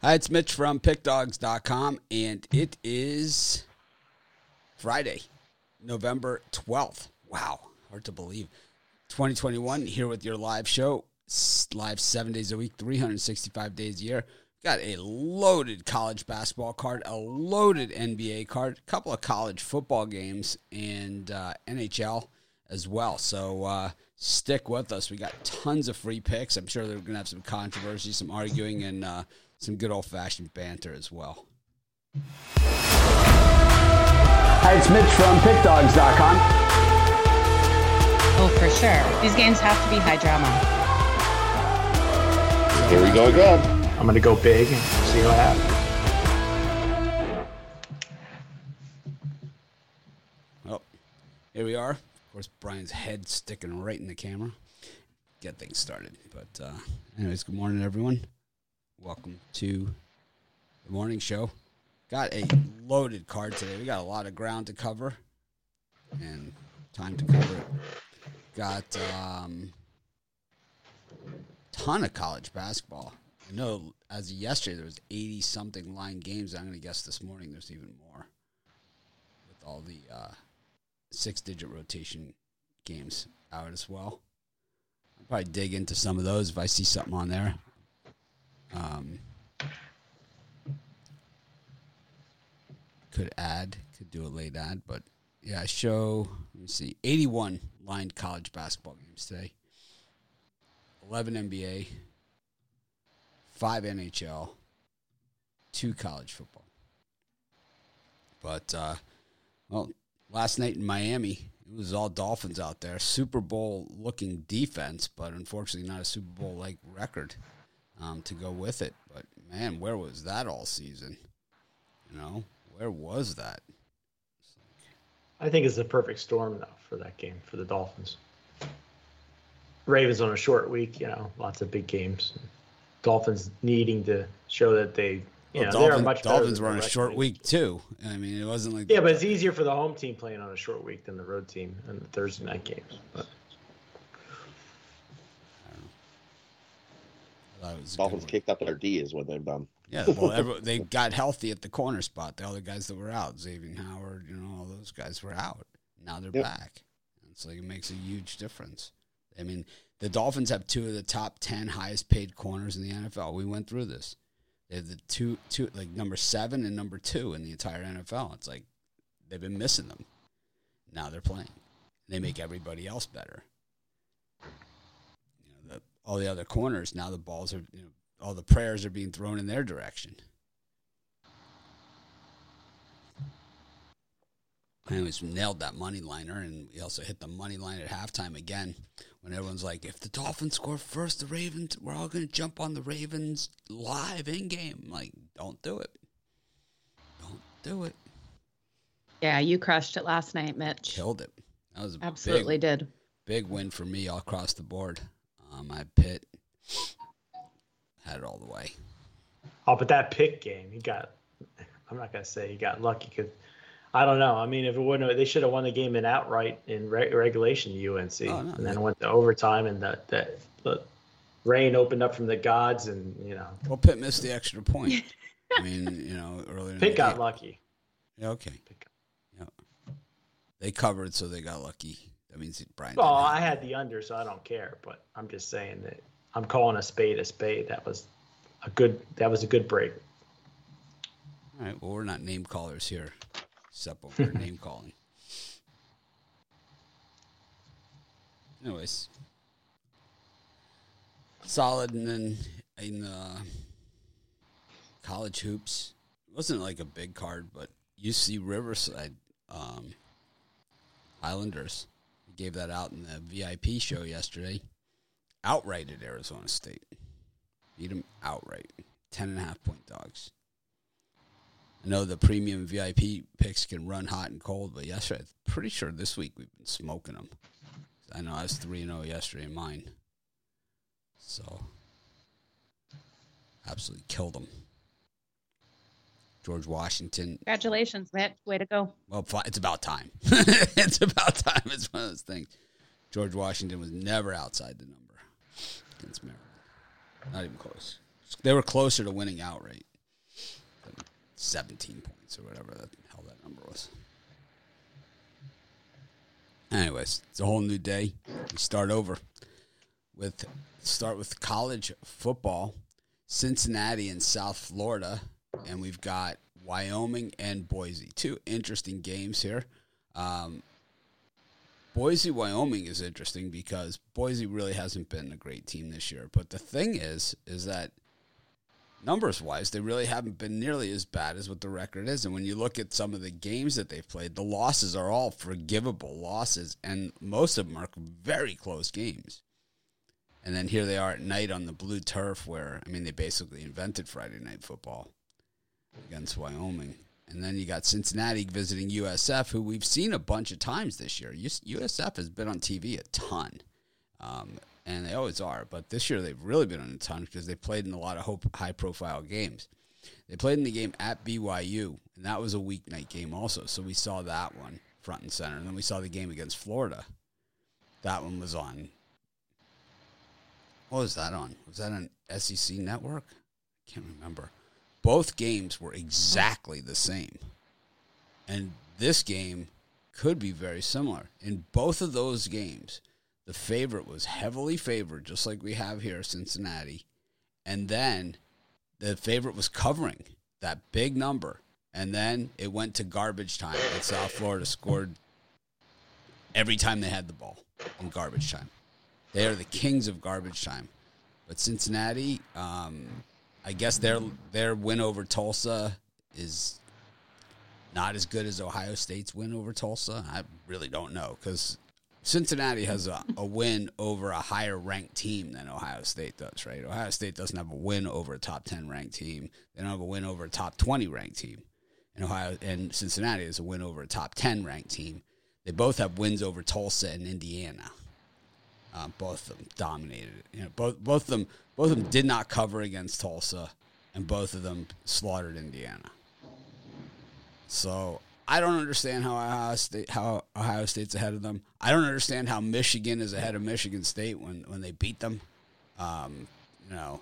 Hi, it's Mitch from PickDogs.com, and it is Friday, November 12th. Wow, hard to believe. 2021, here with your live show, live seven days a week, 365 days a year. Got a loaded college basketball card, a loaded NBA card, a couple of college football games, and uh, NHL as well. So uh, stick with us. We got tons of free picks. I'm sure they're going to have some controversy, some arguing, and uh, some good old fashioned banter as well. Hi, it's Mitch from PickDogs.com. Oh, for sure. These games have to be high drama. Here we go again. I'm going to go big and see what happens. Oh, here we are. Of course, Brian's head sticking right in the camera. Get things started. But, uh, anyways, good morning, everyone. Welcome to the morning show. Got a loaded card today. We got a lot of ground to cover and time to cover it. Got um, ton of college basketball. I know as of yesterday there was 80 something line games. I'm going to guess this morning there's even more with all the uh, six digit rotation games out as well. I'll probably dig into some of those if I see something on there. Um, could add, could do a late ad, but yeah, show. Let me see, eighty-one lined college basketball games today. Eleven NBA, five NHL, two college football. But uh, well, last night in Miami, it was all Dolphins out there. Super Bowl looking defense, but unfortunately not a Super Bowl like record um, to go with it. But man, where was that all season? You know, where was that? I think it's the perfect storm though for that game for the Dolphins. Ravens on a short week, you know, lots of big games. Dolphins needing to show that they, you well, know, Dolphins, they're much Dolphins were on a short week too. I mean, it wasn't like yeah, but it's easier for the home team playing on a short week than the road team and the Thursday night games. But Dolphins kicked up their D is what they've done. Yeah, well, every, they got healthy at the corner spot. The other guys that were out, Xavier Howard, you know, all those guys were out. Now they're yep. back. It's like it makes a huge difference. I mean, the Dolphins have two of the top ten highest paid corners in the NFL. We went through this. They have the two, two like number seven and number two in the entire NFL. It's like they've been missing them. Now they're playing. They make everybody else better all the other corners. Now the balls are, you know, all the prayers are being thrown in their direction. Anyways, nailed that money liner, and we also hit the money line at halftime again. When everyone's like, "If the Dolphins score first, the Ravens, we're all going to jump on the Ravens live in game." Like, don't do it. Don't do it. Yeah, you crushed it last night, Mitch. Killed it. That was absolutely big, did. Big win for me all across the board. I Pitt had it all the way. Oh, but that pick game, he got. I'm not gonna say he got lucky because I don't know. I mean, if it wouldn't, they should have won the game in outright in re- regulation. UNC, oh, no, and then went to overtime, and the, the the rain opened up from the gods, and you know. Well, Pitt missed the extra point. I mean, you know, earlier. Pitt got game. lucky. Yeah, okay. Yeah. They covered, so they got lucky. That means Brian. Well, I had the under, so I don't care. But I'm just saying that I'm calling a spade a spade. That was a good. That was a good break. All right. Well, we're not name callers here, except we're name calling. Anyways, solid, and then in the college hoops, it wasn't like a big card, but UC Riverside um, Islanders gave that out in the VIP show yesterday. Outrighted Arizona State. Beat them outright. Ten and a half point dogs. I know the premium VIP picks can run hot and cold, but yesterday, I'm pretty sure this week we've been smoking them. I know I was 3 0 yesterday in mine. So, absolutely killed them. George Washington. Congratulations, Matt. Way to go. Well, it's about time. it's about time. It's one of those things. George Washington was never outside the number against Maryland. Not even close. They were closer to winning outright. 17 points or whatever the hell that number was. Anyways, it's a whole new day. We start over with start with college football. Cincinnati and South Florida, and we've got Wyoming and Boise. Two interesting games here. Um, Boise, Wyoming is interesting because Boise really hasn't been a great team this year. But the thing is, is that numbers wise, they really haven't been nearly as bad as what the record is. And when you look at some of the games that they've played, the losses are all forgivable losses, and most of them are very close games. And then here they are at night on the blue turf, where I mean, they basically invented Friday night football against Wyoming. And then you got Cincinnati visiting USF, who we've seen a bunch of times this year. USF has been on TV a ton. Um, and they always are. But this year they've really been on a ton because they played in a lot of high profile games. They played in the game at BYU, and that was a weeknight game also. So we saw that one front and center. And then we saw the game against Florida. That one was on. What was that on? Was that on SEC Network? I can't remember. Both games were exactly the same. And this game could be very similar. In both of those games, the favorite was heavily favored, just like we have here, Cincinnati. And then the favorite was covering that big number. And then it went to garbage time, and South Florida scored every time they had the ball in garbage time. They are the kings of garbage time. But Cincinnati, um, I guess their their win over Tulsa is not as good as Ohio State's win over Tulsa. I really don't know because Cincinnati has a, a win over a higher ranked team than Ohio State does, right? Ohio State doesn't have a win over a top 10 ranked team. They don't have a win over a top 20 ranked team. And Ohio and Cincinnati has a win over a top 10 ranked team. They both have wins over Tulsa and Indiana. Uh, both of them dominated. You know, both both of them both of them did not cover against Tulsa, and both of them slaughtered Indiana. So I don't understand how Ohio State how Ohio State's ahead of them. I don't understand how Michigan is ahead of Michigan State when, when they beat them. Um, you know,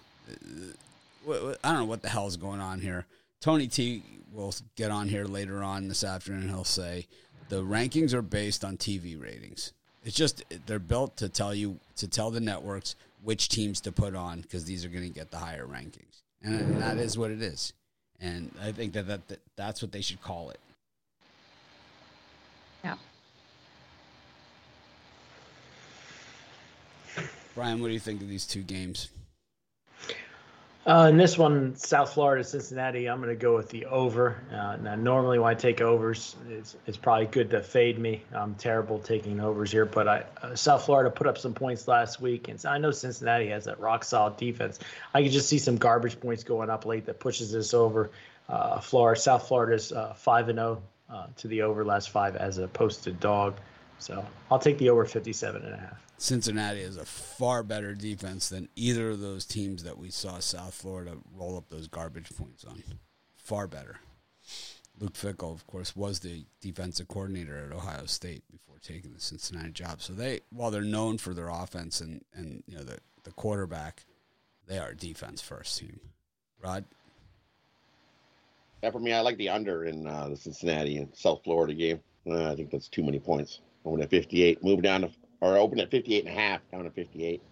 I don't know what the hell is going on here. Tony T will get on here later on this afternoon. He'll say the rankings are based on TV ratings. It's just they're built to tell you to tell the networks which teams to put on because these are going to get the higher rankings, and that is what it is. And I think that, that, that that's what they should call it. Yeah. Brian, what do you think of these two games? Uh, in this one, South Florida, Cincinnati, I'm going to go with the over. Uh, now, normally when I take overs, it's, it's probably good to fade me. I'm terrible taking overs here, but I uh, South Florida put up some points last week, and I know Cincinnati has that rock solid defense. I can just see some garbage points going up late that pushes this over. Uh, Florida, South Florida's uh, five and zero oh, uh, to the over last five as a posted dog, so I'll take the over 57 and a half. Cincinnati is a far better defense than either of those teams that we saw South Florida roll up those garbage points on. Far better. Luke Fickell, of course, was the defensive coordinator at Ohio State before taking the Cincinnati job. So they, while they're known for their offense and, and you know the, the quarterback, they are a defense first team. Rod. Yeah, for me, I like the under in uh, the Cincinnati and South Florida game. Uh, I think that's too many points. Went at 58, move down to or open at 58 and a half, down to 58.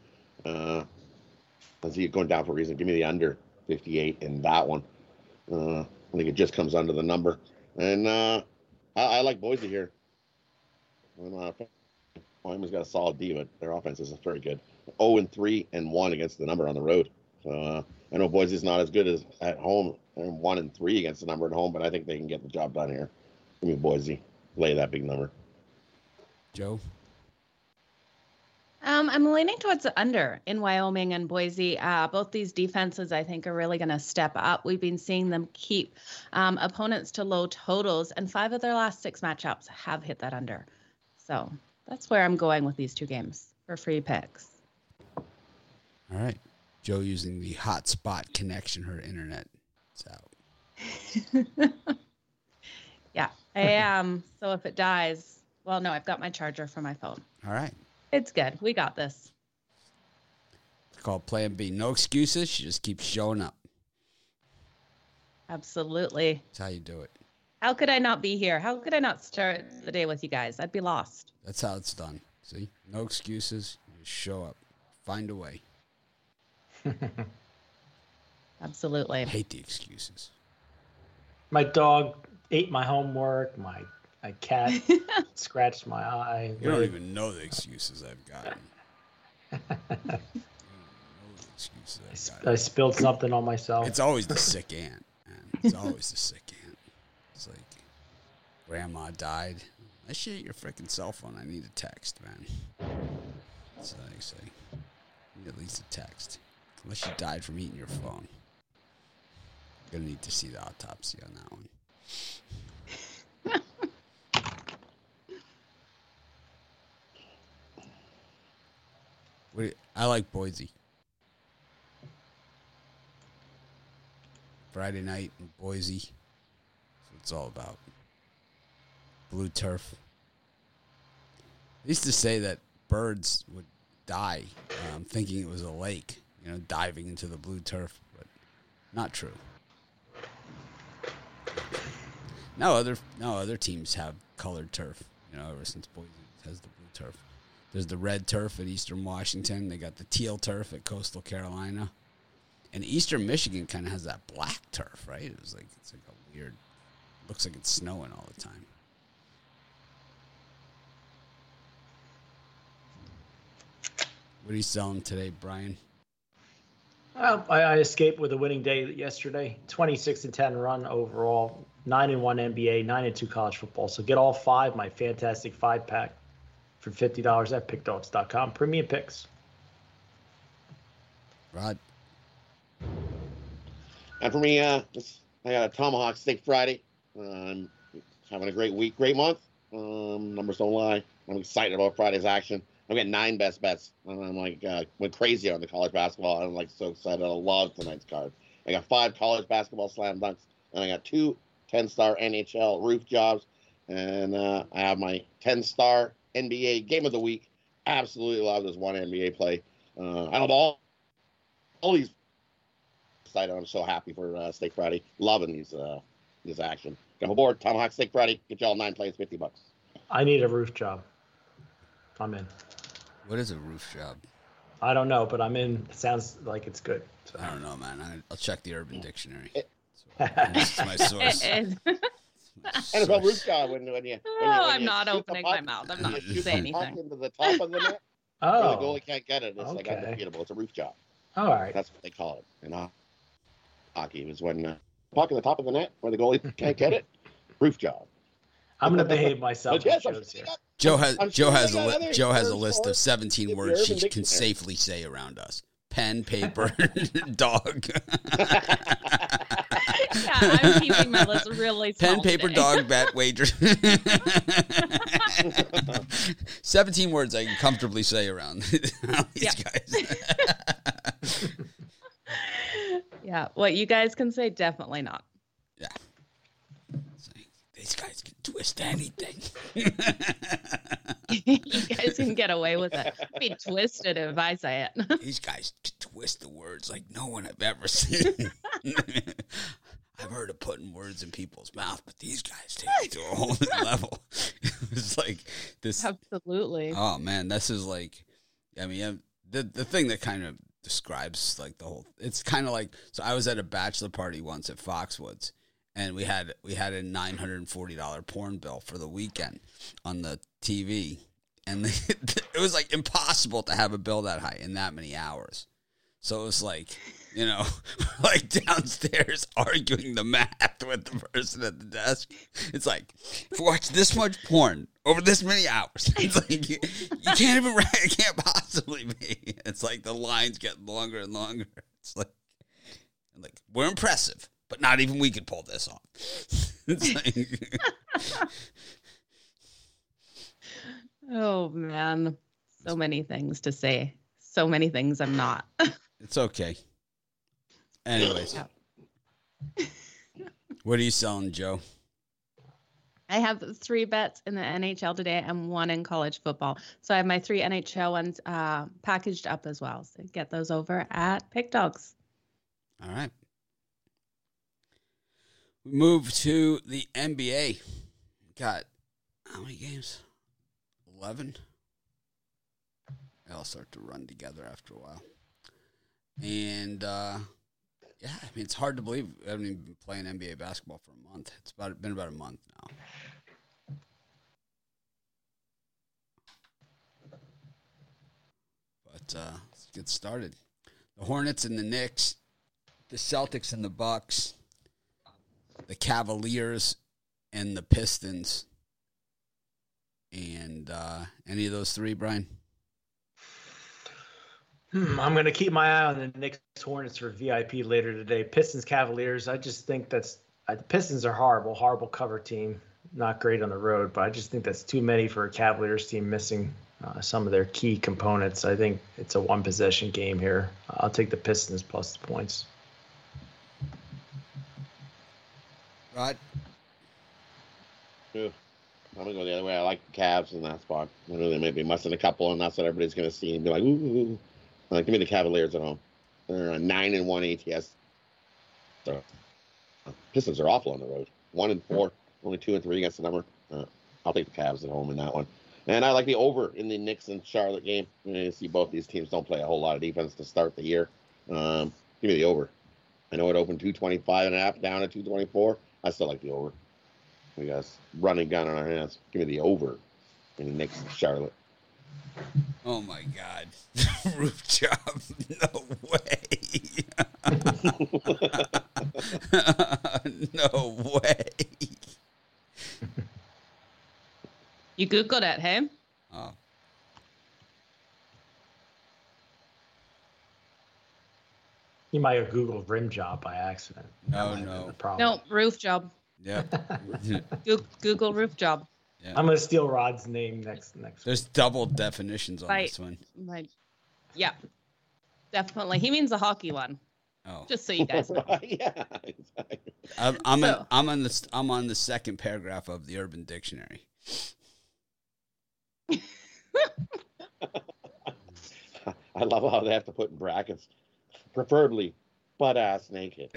Uh, I see it going down for a reason. Give me the under 58 in that one. Uh, I think it just comes under the number. And uh, I, I like Boise here. Uh, Wyoming's got a solid D, but their offense isn't very good. 0 and 3 and 1 against the number on the road. So uh, I know Boise's not as good as at home. They're 1 and 3 against the number at home, but I think they can get the job done here. Give me Boise. Lay that big number. Joe? Um, I'm leaning towards the under in Wyoming and Boise. Uh, both these defenses, I think, are really going to step up. We've been seeing them keep um, opponents to low totals, and five of their last six matchups have hit that under. So that's where I'm going with these two games for free picks. All right. Joe using the hotspot connection, her internet is out. yeah, I am. so if it dies, well, no, I've got my charger for my phone. All right. It's good. We got this. It's called Plan B. No excuses. She just keeps showing up. Absolutely. That's how you do it. How could I not be here? How could I not start the day with you guys? I'd be lost. That's how it's done. See? No excuses. You just show up. Find a way. Absolutely. I hate the excuses. My dog ate my homework. My my cat scratched my eye. You don't even know the excuses I've gotten. excuses I've gotten. I spilled something on myself. It's always the sick aunt, man. It's always the sick aunt. It's like grandma died. I shit your freaking cell phone. I need a text, man. So I say, need at least a text. Unless you died from eating your phone. You're Gonna need to see the autopsy on that one. I like Boise. Friday night in Boise. That's what it's all about. Blue turf. I used to say that birds would die um, thinking it was a lake, you know, diving into the blue turf, but not true. No other no other teams have colored turf, you know, ever since Boise has the blue turf. There's the red turf at Eastern Washington. They got the teal turf at Coastal Carolina. And Eastern Michigan kind of has that black turf, right? It was like it's like a weird looks like it's snowing all the time. What are you selling today, Brian? Well, I, I, escaped with a winning day yesterday. 26 and 10 run overall, 9 and 1 NBA, 9 and 2 college football. So get all five, my fantastic five pack for $50 at pickdogs.com. Premium picks. Rod. And for me, uh, I got a Tomahawk Steak Friday. I'm having a great week, great month. Um, numbers don't lie. I'm excited about Friday's action. I've got nine best bets. And I'm like, uh, went crazy on the college basketball. I'm like so excited. I love tonight's card. I got five college basketball slam dunks, and I got two 10 star NHL roof jobs. And uh, I have my 10 star NBA game of the week. Absolutely love this one NBA play. Uh, I love all, all these. I'm so happy for uh, Steak Friday. Loving these uh, this action. Come aboard, Tomahawk Steak Friday. Get y'all nine plays, 50 bucks. I need a roof job. I'm in. What is a roof job? I don't know, but I'm in. It sounds like it's good. So. I don't know, man. I, will check the Urban Dictionary. It's my source. NFL roof job when, when you. When oh, you, when I'm not opening my mouth. I'm not going to say anything. Into the top of the net. Oh. The goalie can't get it. It's okay. like undefeatable. It's a roof job. All right. That's what they call it in hockey. It was when uh, puck in the top of the net where the goalie can't get it. Roof job. I'm going to behave myself. yes, Joe has Joe has a li- Joe has a list of 17 words she can safely say around us. Pen, paper, dog. Yeah, I'm keeping my list really small. Pen, paper, today. dog, bet, wager. 17 words I can comfortably say around these guys. yeah, what you guys can say, definitely not. Yeah. These guys can twist anything. you guys can get away with it. Be twisted if I say it. These guys twist the words like no one I've ever seen. I've heard of putting words in people's mouth, but these guys take it to a whole new level. it's like this. Absolutely. Oh man, this is like, I mean, the the thing that kind of describes like the whole. It's kind of like so. I was at a bachelor party once at Foxwoods, and we had we had a nine hundred and forty dollar porn bill for the weekend on the TV, and it was like impossible to have a bill that high in that many hours. So it was like, you know, like downstairs arguing the math with the person at the desk. It's like, if you watch this much porn over this many hours, it's like you, you can't even write. It can't possibly be. It's like the lines get longer and longer. It's like, like we're impressive, but not even we could pull this off. like, oh man, so many things to say. So many things I'm not. It's okay. Anyways. what are you selling, Joe? I have three bets in the NHL today and one in college football. So I have my three NHL ones uh, packaged up as well. So get those over at Pick Dogs. All right. We move to the NBA. Got how many games? 11. They all start to run together after a while. And uh, yeah, I mean, it's hard to believe I haven't even been playing NBA basketball for a month. It's about been about a month now. But uh, let's get started. The Hornets and the Knicks, the Celtics and the Bucks, the Cavaliers and the Pistons. And uh, any of those three, Brian? Hmm, I'm going to keep my eye on the Knicks Hornets for VIP later today. Pistons Cavaliers. I just think that's I, the Pistons are horrible, horrible cover team. Not great on the road, but I just think that's too many for a Cavaliers team missing uh, some of their key components. I think it's a one possession game here. I'll take the Pistons plus the points. Right. Yeah. I'm gonna go the other way. I like the Cavs in that spot. I know they may be missing a couple, and that's what everybody's gonna see and be like, ooh. ooh, ooh. Like, give me the Cavaliers at home. They're a nine and one ATS. So, Pistons are awful on the road. One and four, only two and three against the number. Uh, I'll take the Cavs at home in that one. And I like the over in the Knicks and Charlotte game. You see both these teams don't play a whole lot of defense to start the year. Um, give me the over. I know it opened 225 and a half down at 224. I still like the over. We got running gun on our hands. Give me the over in the Knicks and Charlotte. Oh my God. Roof job. No way. no way. You Googled it, hey? Oh. You might have Googled rim job by accident. No, no. No, roof job. Yeah. Google roof job. Yeah. I'm gonna steal Rod's name next next. There's week. double definitions on my, this one. My, yeah, definitely. He means the hockey one. Oh, just so you guys know. yeah, exactly. I'm I'm, so. in, I'm on the I'm on the second paragraph of the Urban Dictionary. I love how they have to put in brackets, preferably butt ass naked.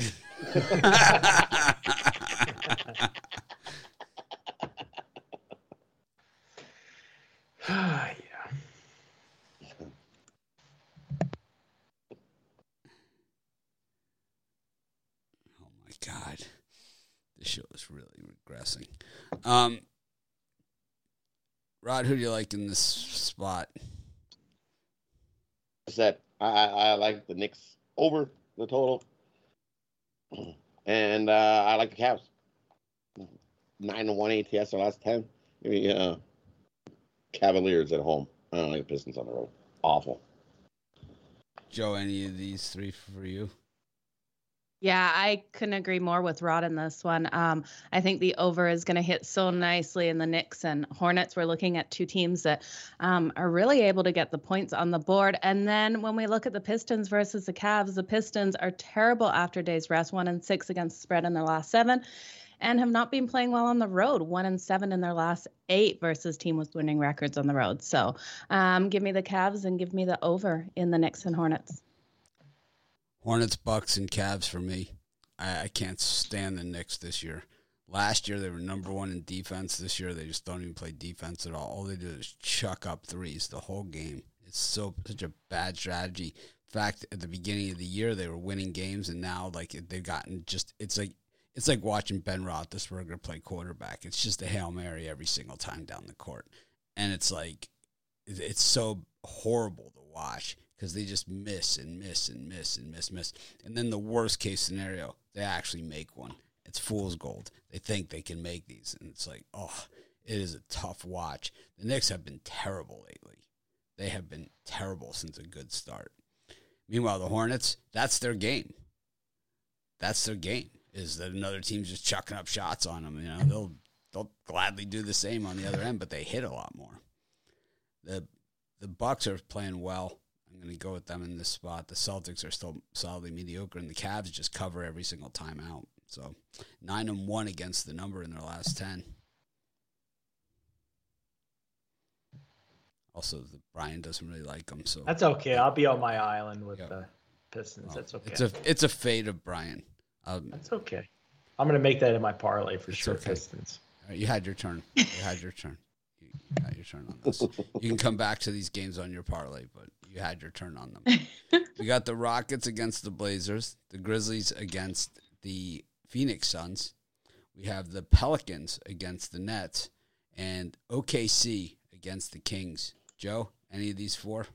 Yeah. Oh my god, this show is really regressing. Um, Rod, who do you like in this spot? I said I, I like the Knicks over the total, and uh, I like the Cavs. Nine to one ATS the last ten. Maybe uh, Cavaliers at home. I don't like the Pistons on the road. Awful. Joe, any of these three for you? Yeah, I couldn't agree more with Rod in this one. Um, I think the over is going to hit so nicely in the Knicks and Hornets. We're looking at two teams that um, are really able to get the points on the board. And then when we look at the Pistons versus the Cavs, the Pistons are terrible after days rest, one and six against spread in their last seven and have not been playing well on the road. One and seven in their last eight versus team with winning records on the road. So um, give me the Cavs and give me the over in the Knicks and Hornets. Hornets, Bucks, and Cavs for me. I, I can't stand the Knicks this year. Last year they were number one in defense. This year they just don't even play defense at all. All they do is chuck up threes the whole game. It's so such a bad strategy. In fact, at the beginning of the year they were winning games, and now like they've gotten just it's like it's like watching Ben Roethlisberger play quarterback. It's just a hail mary every single time down the court, and it's like it's so horrible to watch because they just miss and miss and miss and miss miss. And then the worst case scenario, they actually make one. It's fool's gold. They think they can make these, and it's like, oh, it is a tough watch. The Knicks have been terrible lately. They have been terrible since a good start. Meanwhile, the Hornets, that's their game. That's their game is that another team's just chucking up shots on them. You know, they'll they'll gladly do the same on the other end, but they hit a lot more. The the Bucks are playing well. I'm going to go with them in this spot. The Celtics are still solidly mediocre, and the Cavs just cover every single time out. So nine and one against the number in their last ten. Also, the, Brian doesn't really like them, so that's okay. I'll be on my island with yep. the Pistons. Well, that's okay. It's a it's a fate of Brian. Um, That's okay. I'm gonna make that in my parlay for sure. Okay. Pistons. Right, you had your turn. You had your turn. You got your turn on this. You can come back to these games on your parlay, but you had your turn on them. we got the Rockets against the Blazers, the Grizzlies against the Phoenix Suns. We have the Pelicans against the Nets and OKC against the Kings. Joe, any of these four?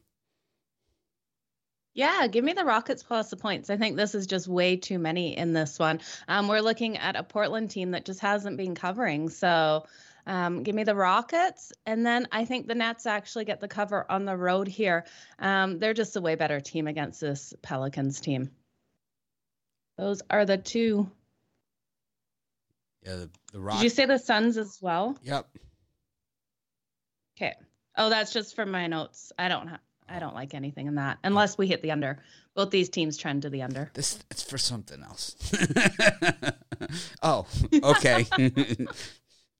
Yeah, give me the Rockets plus the points. I think this is just way too many in this one. Um, we're looking at a Portland team that just hasn't been covering. So um, give me the Rockets. And then I think the Nets actually get the cover on the road here. Um, they're just a way better team against this Pelicans team. Those are the two. Yeah, the, the Rock- Did you say the Suns as well? Yep. Okay. Oh, that's just for my notes. I don't have. I don't like anything in that unless we hit the under. Both these teams trend to the under. This it's for something else. oh, okay.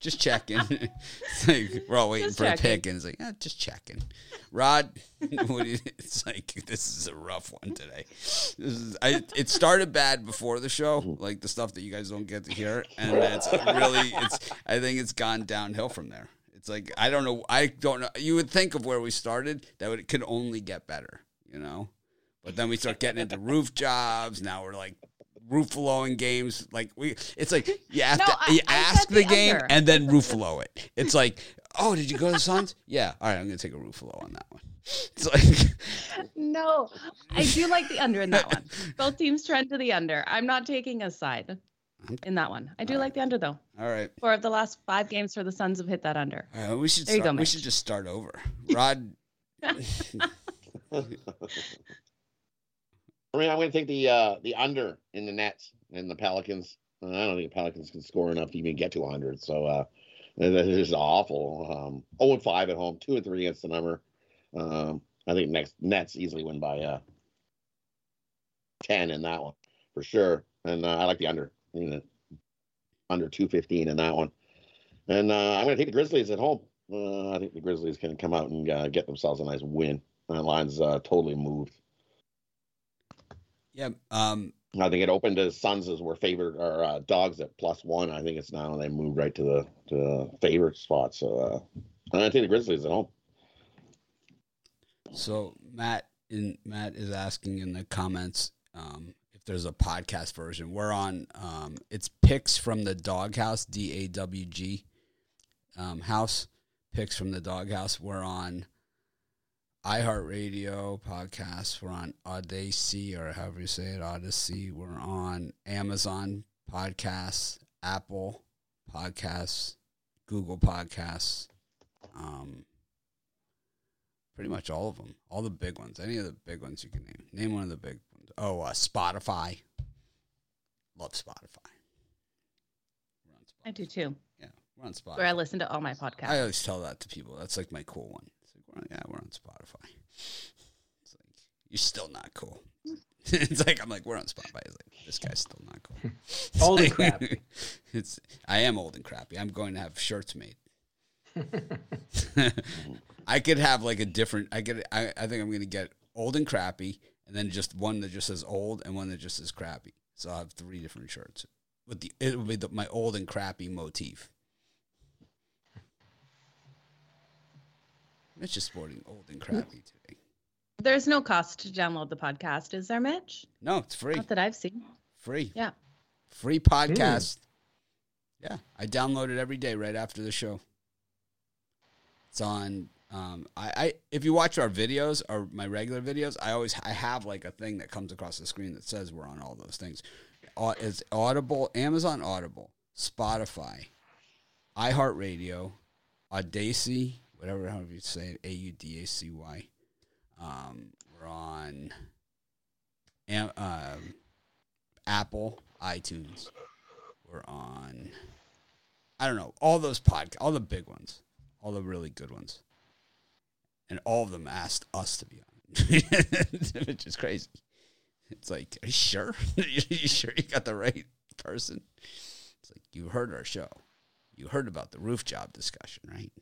just checking. like we're all waiting just for checking. a pick, and it's like, ah, just checking. Rod, it's like this is a rough one today. This is, I, it started bad before the show, like the stuff that you guys don't get to hear, and it's really, it's. I think it's gone downhill from there. It's like I don't know. I don't know. You would think of where we started that it could only get better, you know. But then we start getting into roof jobs. Now we're like roofaloing games. Like we, it's like you have no, to I, you I ask the, the game and then roofalo it. It's like, oh, did you go to the Suns? yeah. All right, I'm gonna take a roofalo on that one. It's like no, I do like the under in that one. Both teams trend to the under. I'm not taking a side in that one. I do All like right. the under though. All right. Four of the last five games for the Suns have hit that under. Uh, we should. There start, you go, we should just start over. Rod. I mean, I'm going to take the uh, the under in the Nets and the Pelicans. I don't think the Pelicans can score enough to even get to 100. So uh, that is awful. Um, 0 and 5 at home, 2 and 3 against the number. Um, I think next Nets easily win by uh, 10 in that one for sure. And uh, I like the under you know, under 215 in that one. And uh, I'm going to take the Grizzlies at home. Uh, I think the Grizzlies can come out and uh, get themselves a nice win. That line's uh, totally moved. Yeah. Um, I think it opened as Suns as were favored or uh, dogs at plus one. I think it's now and they moved right to the to the favorite spot. So uh, I think the Grizzlies at home. So Matt in Matt is asking in the comments um, there's a podcast version. We're on. Um, it's picks from the Doghouse, D A W G, um, house. Picks from the Doghouse. We're on iHeartRadio podcast. We're on Audacy or however you say it, Odyssey. We're on Amazon podcasts, Apple podcasts, Google podcasts. Um, pretty much all of them, all the big ones. Any of the big ones you can name. Name one of the big Oh, uh, Spotify. Love Spotify. Spotify. I do too. Yeah, we're on Spotify. Where I listen to all my podcasts. I always tell that to people. That's like my cool one. It's like, we're on, yeah, we're on Spotify. It's like you're still not cool. it's like I'm like we're on Spotify. It's like this guy's still not cool. old like, and crappy. It's I am old and crappy. I'm going to have shirts made. I could have like a different. I could. I, I think I'm going to get old and crappy and then just one that just says old and one that just says crappy. So I have three different shirts with the it will be the, my old and crappy motif. Mitch is sporting old and crappy today. There's no cost to download the podcast, is there, Mitch? No, it's free. Not that I've seen. Free. Yeah. Free podcast. Mm. Yeah, I download it every day right after the show. It's on um, I, I if you watch our videos or my regular videos, I always I have like a thing that comes across the screen that says we're on all those things. It's Audible, Amazon Audible, Spotify, iHeartRadio, Audacy, whatever however you say it, A U D A C Y. Um, we're on uh, Apple, iTunes. We're on I don't know all those podcasts, all the big ones, all the really good ones and all of them asked us to be on it, which is crazy. It's like, are you sure? are you sure you got the right person? It's like you heard our show. You heard about the roof job discussion, right?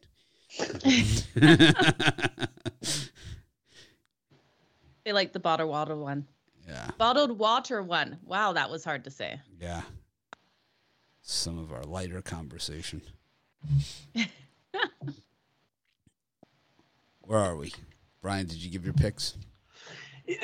they like the bottled water one. Yeah. Bottled water one. Wow, that was hard to say. Yeah. some of our lighter conversation. Where are we? Brian, did you give your picks?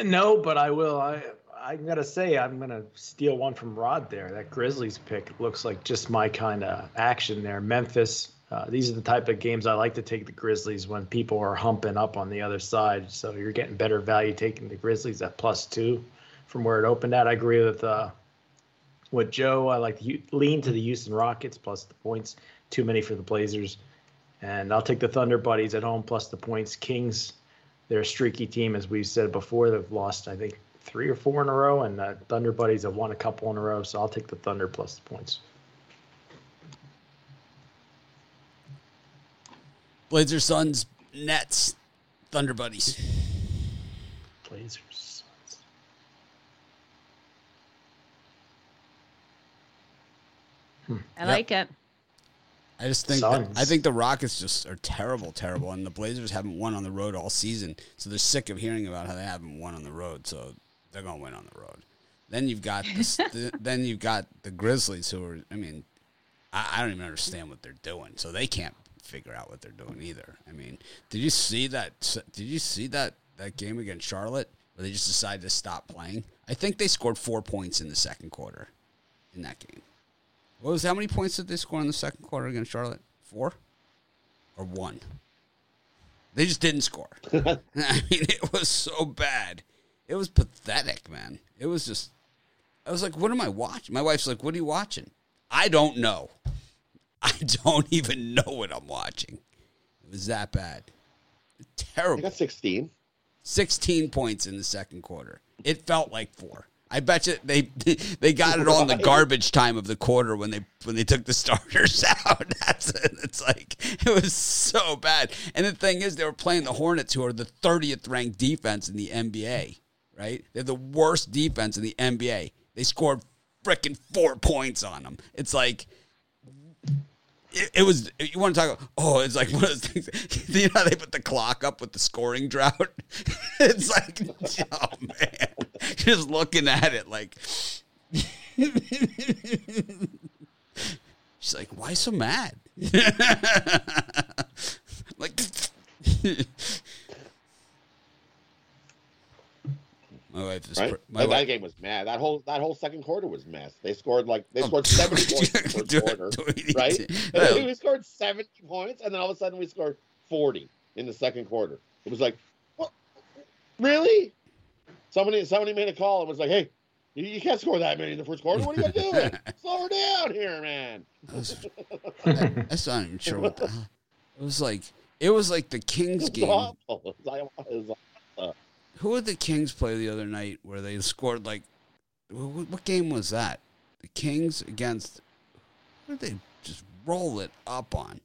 No, but I will. I I'm gonna say I'm gonna steal one from Rod there. That Grizzlies pick looks like just my kind of action there. Memphis. Uh, these are the type of games I like to take the Grizzlies when people are humping up on the other side. So you're getting better value taking the Grizzlies at plus two from where it opened at. I agree with uh, what Joe. I like to lean to the Houston Rockets plus the points. Too many for the Blazers. And I'll take the Thunder Buddies at home plus the points. Kings, they're a streaky team, as we said before. They've lost, I think, three or four in a row, and the Thunder Buddies have won a couple in a row. So I'll take the Thunder plus the points. Blazers, Suns, Nets, Thunder Buddies. Blazers, Suns. Hmm. I yep. like it. I just think that, I think the Rockets just are terrible, terrible, and the Blazers haven't won on the road all season, so they're sick of hearing about how they haven't won on the road. So they're gonna win on the road. Then you've got the, then you've got the Grizzlies, who are I mean, I, I don't even understand what they're doing, so they can't figure out what they're doing either. I mean, did you see that? Did you see that that game against Charlotte where they just decided to stop playing? I think they scored four points in the second quarter in that game. What was how many points did they score in the second quarter against Charlotte? Four or one? They just didn't score. I mean, it was so bad. It was pathetic, man. It was just. I was like, "What am I watching?" My wife's like, "What are you watching?" I don't know. I don't even know what I'm watching. It was that bad. Terrible. You got 16. 16 points in the second quarter. It felt like four. I bet you they they got it on the garbage time of the quarter when they when they took the starters out. That's it. It's like it was so bad. And the thing is, they were playing the Hornets, who are the 30th ranked defense in the NBA. Right? They're the worst defense in the NBA. They scored freaking four points on them. It's like it, it, was you want to talk about, oh it's like one of those things you know how they put the clock up with the scoring drought? It's like oh man just looking at it like she's like why so mad? Like my wife is right? Pr- my that, wife. that game was mad. That whole that whole second quarter was mess. They scored like they oh, scored seventy points in the first do quarter, do right? Then we scored seventy points, and then all of a sudden we scored forty in the second quarter. It was like, what? Really? Somebody somebody made a call and was like, "Hey, you, you can't score that many in the first quarter. What are you doing? Slow her down here, man." That's not even sure what the. It was like it was like the Kings game. Awful. It was like, it was who did the Kings play the other night where they scored like what, what game was that? The Kings against who did they just roll it up on?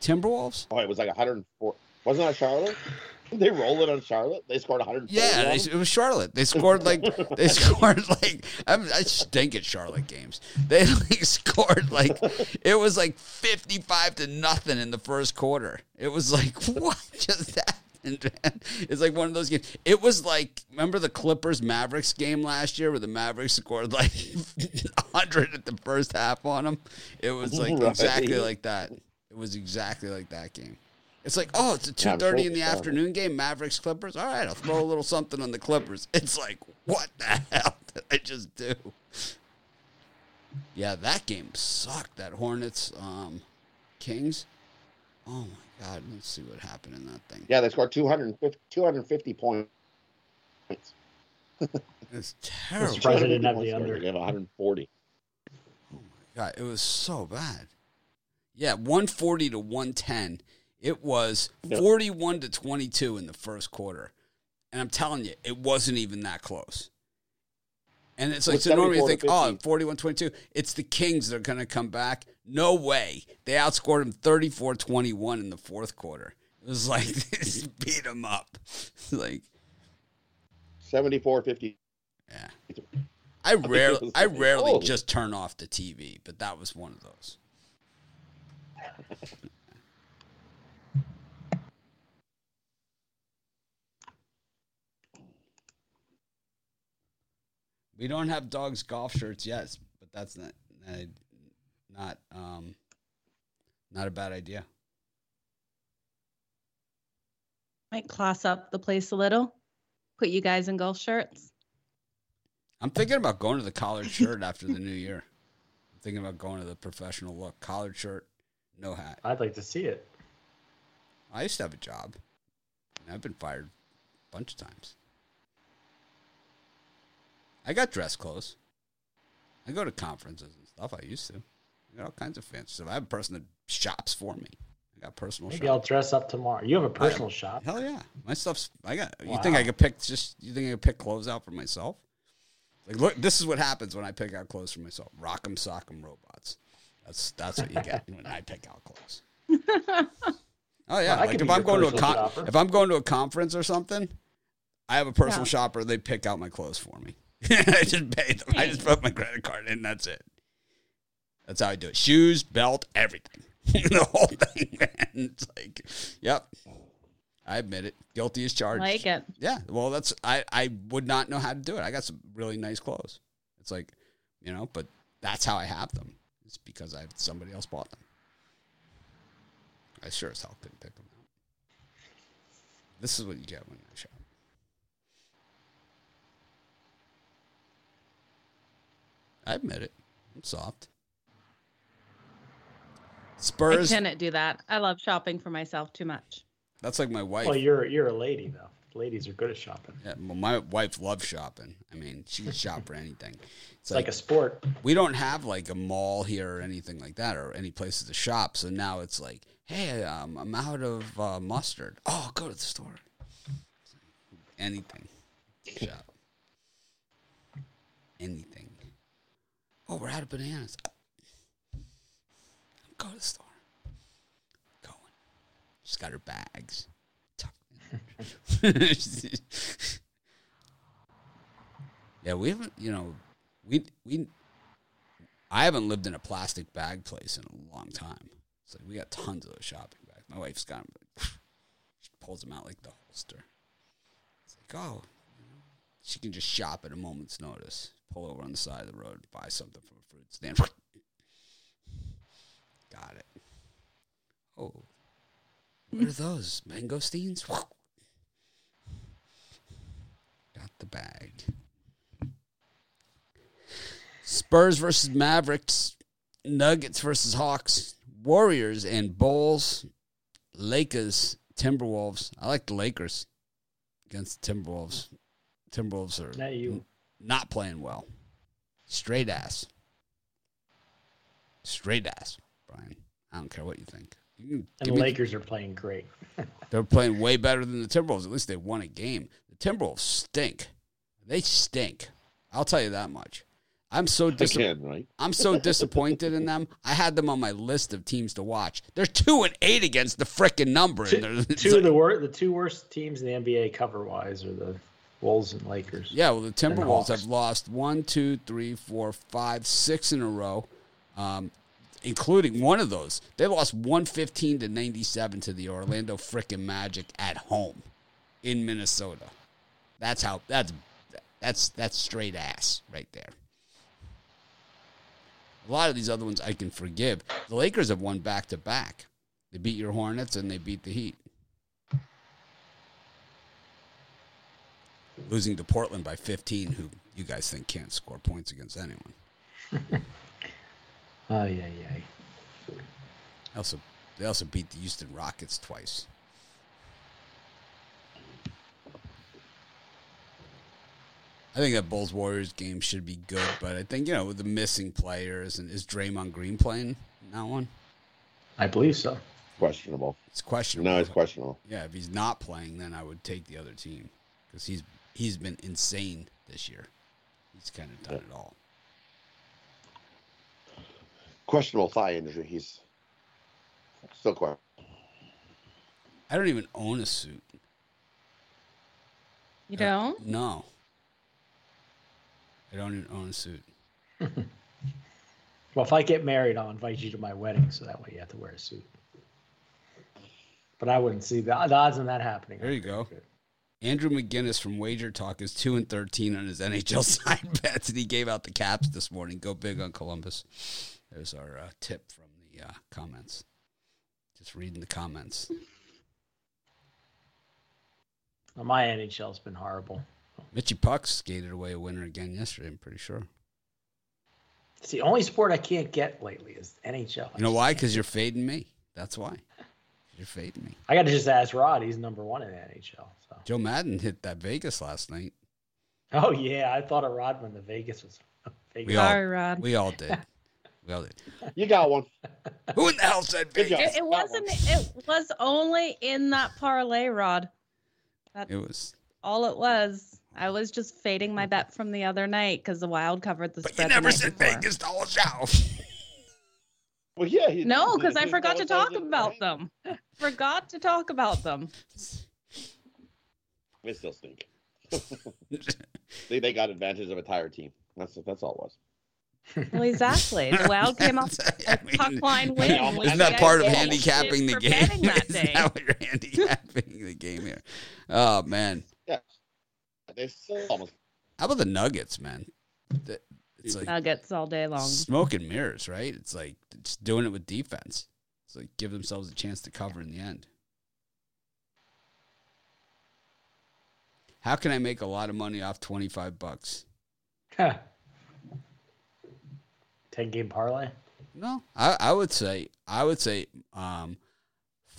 Timberwolves? Oh, it was like 104. Wasn't that Charlotte? they roll it on Charlotte. They scored 100. Yeah, they, it was Charlotte. They scored like they scored like I'm, I stink at Charlotte games. They like scored like it was like 55 to nothing in the first quarter. It was like what just that it's like one of those games. It was like remember the Clippers Mavericks game last year where the Mavericks scored like 100 at the first half on them. It was like right. exactly like that. It was exactly like that game. It's like, oh, it's a two thirty in the afternoon game, Mavericks Clippers. All right, I'll throw a little something on the Clippers. It's like, what the hell did I just do? Yeah, that game sucked. That Hornets um, Kings. Oh my God, let's see what happened in that thing. Yeah, they scored 250, 250 points. it's terrible. Surprised they didn't have the under. They have 140. Oh my God, it was so bad. Yeah, 140 to 110. It was 41 to 22 in the first quarter. And I'm telling you, it wasn't even that close. And it's like, so normally you think, oh, 41 22. It's the Kings that are going to come back. No way. They outscored him 34 21 in the fourth quarter. It was like, this beat him up. like 74 50. Yeah. I rarely, I rarely just turn off the TV, but that was one of those. We don't have dogs golf shirts yet, but that's not, not um, not a bad idea. Might class up the place a little. Put you guys in golf shirts. I'm thinking about going to the collared shirt after the new year. I'm thinking about going to the professional look, collared shirt, no hat. I'd like to see it. I used to have a job. I've been fired a bunch of times. I got dress clothes. I go to conferences and stuff. I used to. I got all kinds of fancy stuff. I have a person that shops for me. I got personal. Maybe shop. I'll dress up tomorrow. You have a personal I, shop. Hell yeah, my stuff's. I got. Wow. You think I could pick just? You think I could pick clothes out for myself? Like, look, this is what happens when I pick out clothes for myself. Rock'em sock'em robots. That's that's what you get when I pick out clothes. oh yeah, well, like if I'm going to a con- if I'm going to a conference or something, I have a personal yeah. shopper. They pick out my clothes for me. I just pay them. I just put my credit card in. That's it. That's how I do it. Shoes, belt, everything. the whole thing, man. It's like, yep. I admit it. Guilty as charged. Like it. Yeah. Well, that's I. I would not know how to do it. I got some really nice clothes. It's like, you know, but that's how I have them. It's because I somebody else bought them. I sure as hell couldn't pick them out. This is what you get when I shop. I admit it. I'm soft. Spurs. I couldn't do that. I love shopping for myself too much. That's like my wife. Well, you're you're a lady though. Ladies are good at shopping. Yeah, well, my wife loves shopping. I mean, she can shop for anything. It's, like, like, a sport. We don't have like a mall here or anything like that, or any places to shop. So now it's like, hey, um, I'm out of uh, mustard. Oh, go to the store. Anything, shop. Anything. Oh, we're out of bananas. Go to the store. Going. She's got her bags. yeah, we haven't. You know, we we. I haven't lived in a plastic bag place in a long time. So we got tons of those shopping bags. My wife's got them. She pulls them out like the holster. It's like, oh, she can just shop at a moment's notice. Pull over on the side of the road, buy something from a fruit stand. Got it. Oh, what are those? Mangosteens? Got the bag. Spurs versus Mavericks. Nuggets versus Hawks. Warriors and Bulls. Lakers. Timberwolves. I like the Lakers against the Timberwolves. Timberwolves are not, you. not playing well. Straight ass. Straight ass. Brian. I don't care what you think. You and the Lakers are playing great. they're playing way better than the Timberwolves. At least they won a game. The Timberwolves stink. They stink. I'll tell you that much. I'm so dis- right? I'm so disappointed in them. I had them on my list of teams to watch. They're two and eight against the freaking number. Two, two of the worst, the two worst teams in the NBA cover wise are the Wolves and Lakers. Yeah, well, the Timberwolves have lost one, two, three, four, five, six in a row. Um, including one of those. They lost 115 to 97 to the Orlando freaking Magic at home in Minnesota. That's how that's that's that's straight ass right there. A lot of these other ones I can forgive. The Lakers have won back to back. They beat your Hornets and they beat the Heat. Losing to Portland by 15, who you guys think can't score points against anyone. Oh yeah, yeah. Also, they also beat the Houston Rockets twice. I think that Bulls Warriors game should be good, but I think you know with the missing players and is Draymond Green playing that one? I believe so. Questionable. It's questionable. No, it's questionable. Yeah, if he's not playing, then I would take the other team because he's he's been insane this year. He's kind of done yeah. it all questionable thigh injury. He's still quite. I don't even own a suit. You don't? Uh, no. I don't even own a suit. well, if I get married, I'll invite you to my wedding, so that way you have to wear a suit. But I wouldn't see the, the odds on that happening. There you go. Good. Andrew McGinnis from Wager Talk is two and thirteen on his NHL side bets, and he gave out the caps this morning. Go big on Columbus. There's our uh, tip from the uh, comments. Just reading the comments. Well, my NHL's been horrible. Mitchy Puck skated away a winner again yesterday. I'm pretty sure. It's the only sport I can't get lately is NHL. You know why? Because you're fading me. That's why. You're fading me. I got to just ask Rod. He's number one in the NHL. So. Joe Madden hit that Vegas last night. Oh yeah, I thought of Rod when the Vegas was. Vegas. We all, Sorry, Rod. We all did. We all did. You got one. Who in the hell said Vegas? It, it wasn't. It was only in that parlay, Rod. That, it was all it was. I was just fading my bet from the other night because the Wild covered the but spread. you never said before. Vegas dollar show. well, yeah. He, no, because I forgot to talk about them. forgot to talk about them. We still stink. they they got advantage of a tired team. That's that's all it was. Well, exactly. The Wild came up a puck line win. Isn't that part of handicapping the game? That Is that what you're handicapping the game here? Oh man. Yeah. They almost. How about the Nuggets, man? It's like Nuggets all day long. Smoke and mirrors, right? It's like just doing it with defense. It's like give themselves a chance to cover in the end. How can I make a lot of money off 25 bucks? Huh. 10 game parlay? No, I, I would say, I would say, um,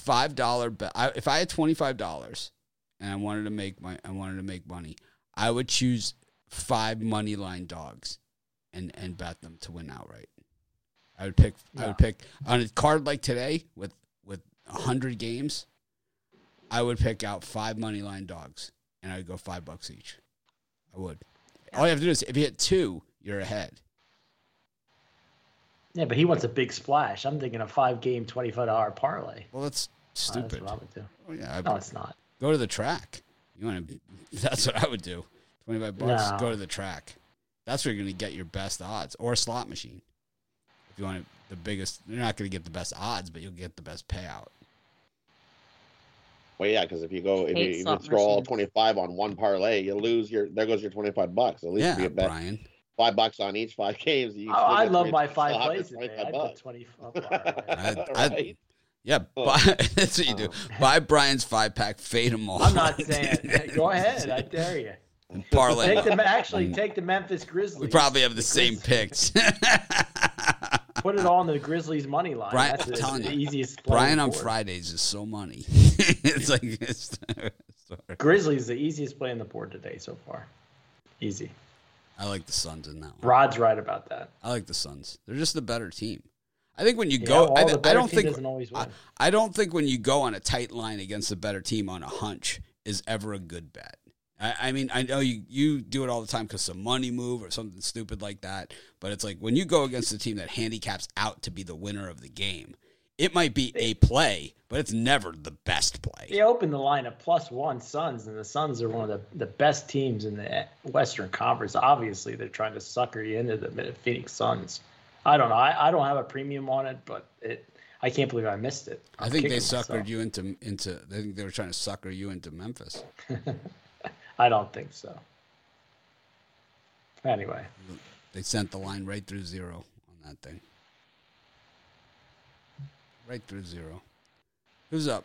$5 bet. I, if I had $25 and I wanted to make my, I wanted to make money, I would choose five money line dogs and, and bet them to win outright. I would pick, I would pick on a card like today with, with a hundred games. I would pick out five money line dogs and I'd go five bucks each. I would. All you have to do is if you hit two, you're ahead. Yeah, but he wants a big splash. I'm thinking a five game, twenty five dollar parlay. Well, that's stupid. that's what I would do. Oh, yeah, no, it's not. Go to the track. You want to? That's what I would do. Twenty five bucks. No. Go to the track. That's where you're going to get your best odds, or a slot machine. If you want the biggest, you're not going to get the best odds, but you'll get the best payout. Well, yeah, because if you go, if you, if you throw all twenty five on one parlay, you lose your. There goes your twenty five bucks. At least yeah, you get Brian. Five bucks on each five games. You oh, I love my five plays today. I put twenty. I, I, yeah, oh. buy, that's what you do. Oh. Buy Brian's five pack, fade them all. I'm not saying. go ahead. I dare you. Parlay. Take the, actually, mm. take the Memphis Grizzlies. We probably have the, the same picks. Put it all on the Grizzlies money line. Brian, That's I'm the, telling the you, easiest. Brian on Fridays is so money. it's like it's, Grizzlies the easiest play on the board today so far. Easy. I like the Suns in that one. Rod's right about that. I like the Suns. They're just the better team. I think when you yeah, go, well, I, th- I, don't think I, I, don't think when you go on a tight line against a better team on a hunch is ever a good bet. I, I mean, I know you you do it all the time because some money move or something stupid like that. But it's like when you go against a team that handicaps out to be the winner of the game, it might be a play, but it's never the best play. They opened the line at plus one Suns, and the Suns are one of the, the best teams in the Western Conference. Obviously, they're trying to sucker you into the Phoenix Suns. I don't know. I, I don't have a premium on it, but it I can't believe I missed it. I'm i think they suckered myself. you into into. I think they were trying to sucker you into Memphis. I don't think so. Anyway, they sent the line right through zero on that thing. Right through zero. Who's up?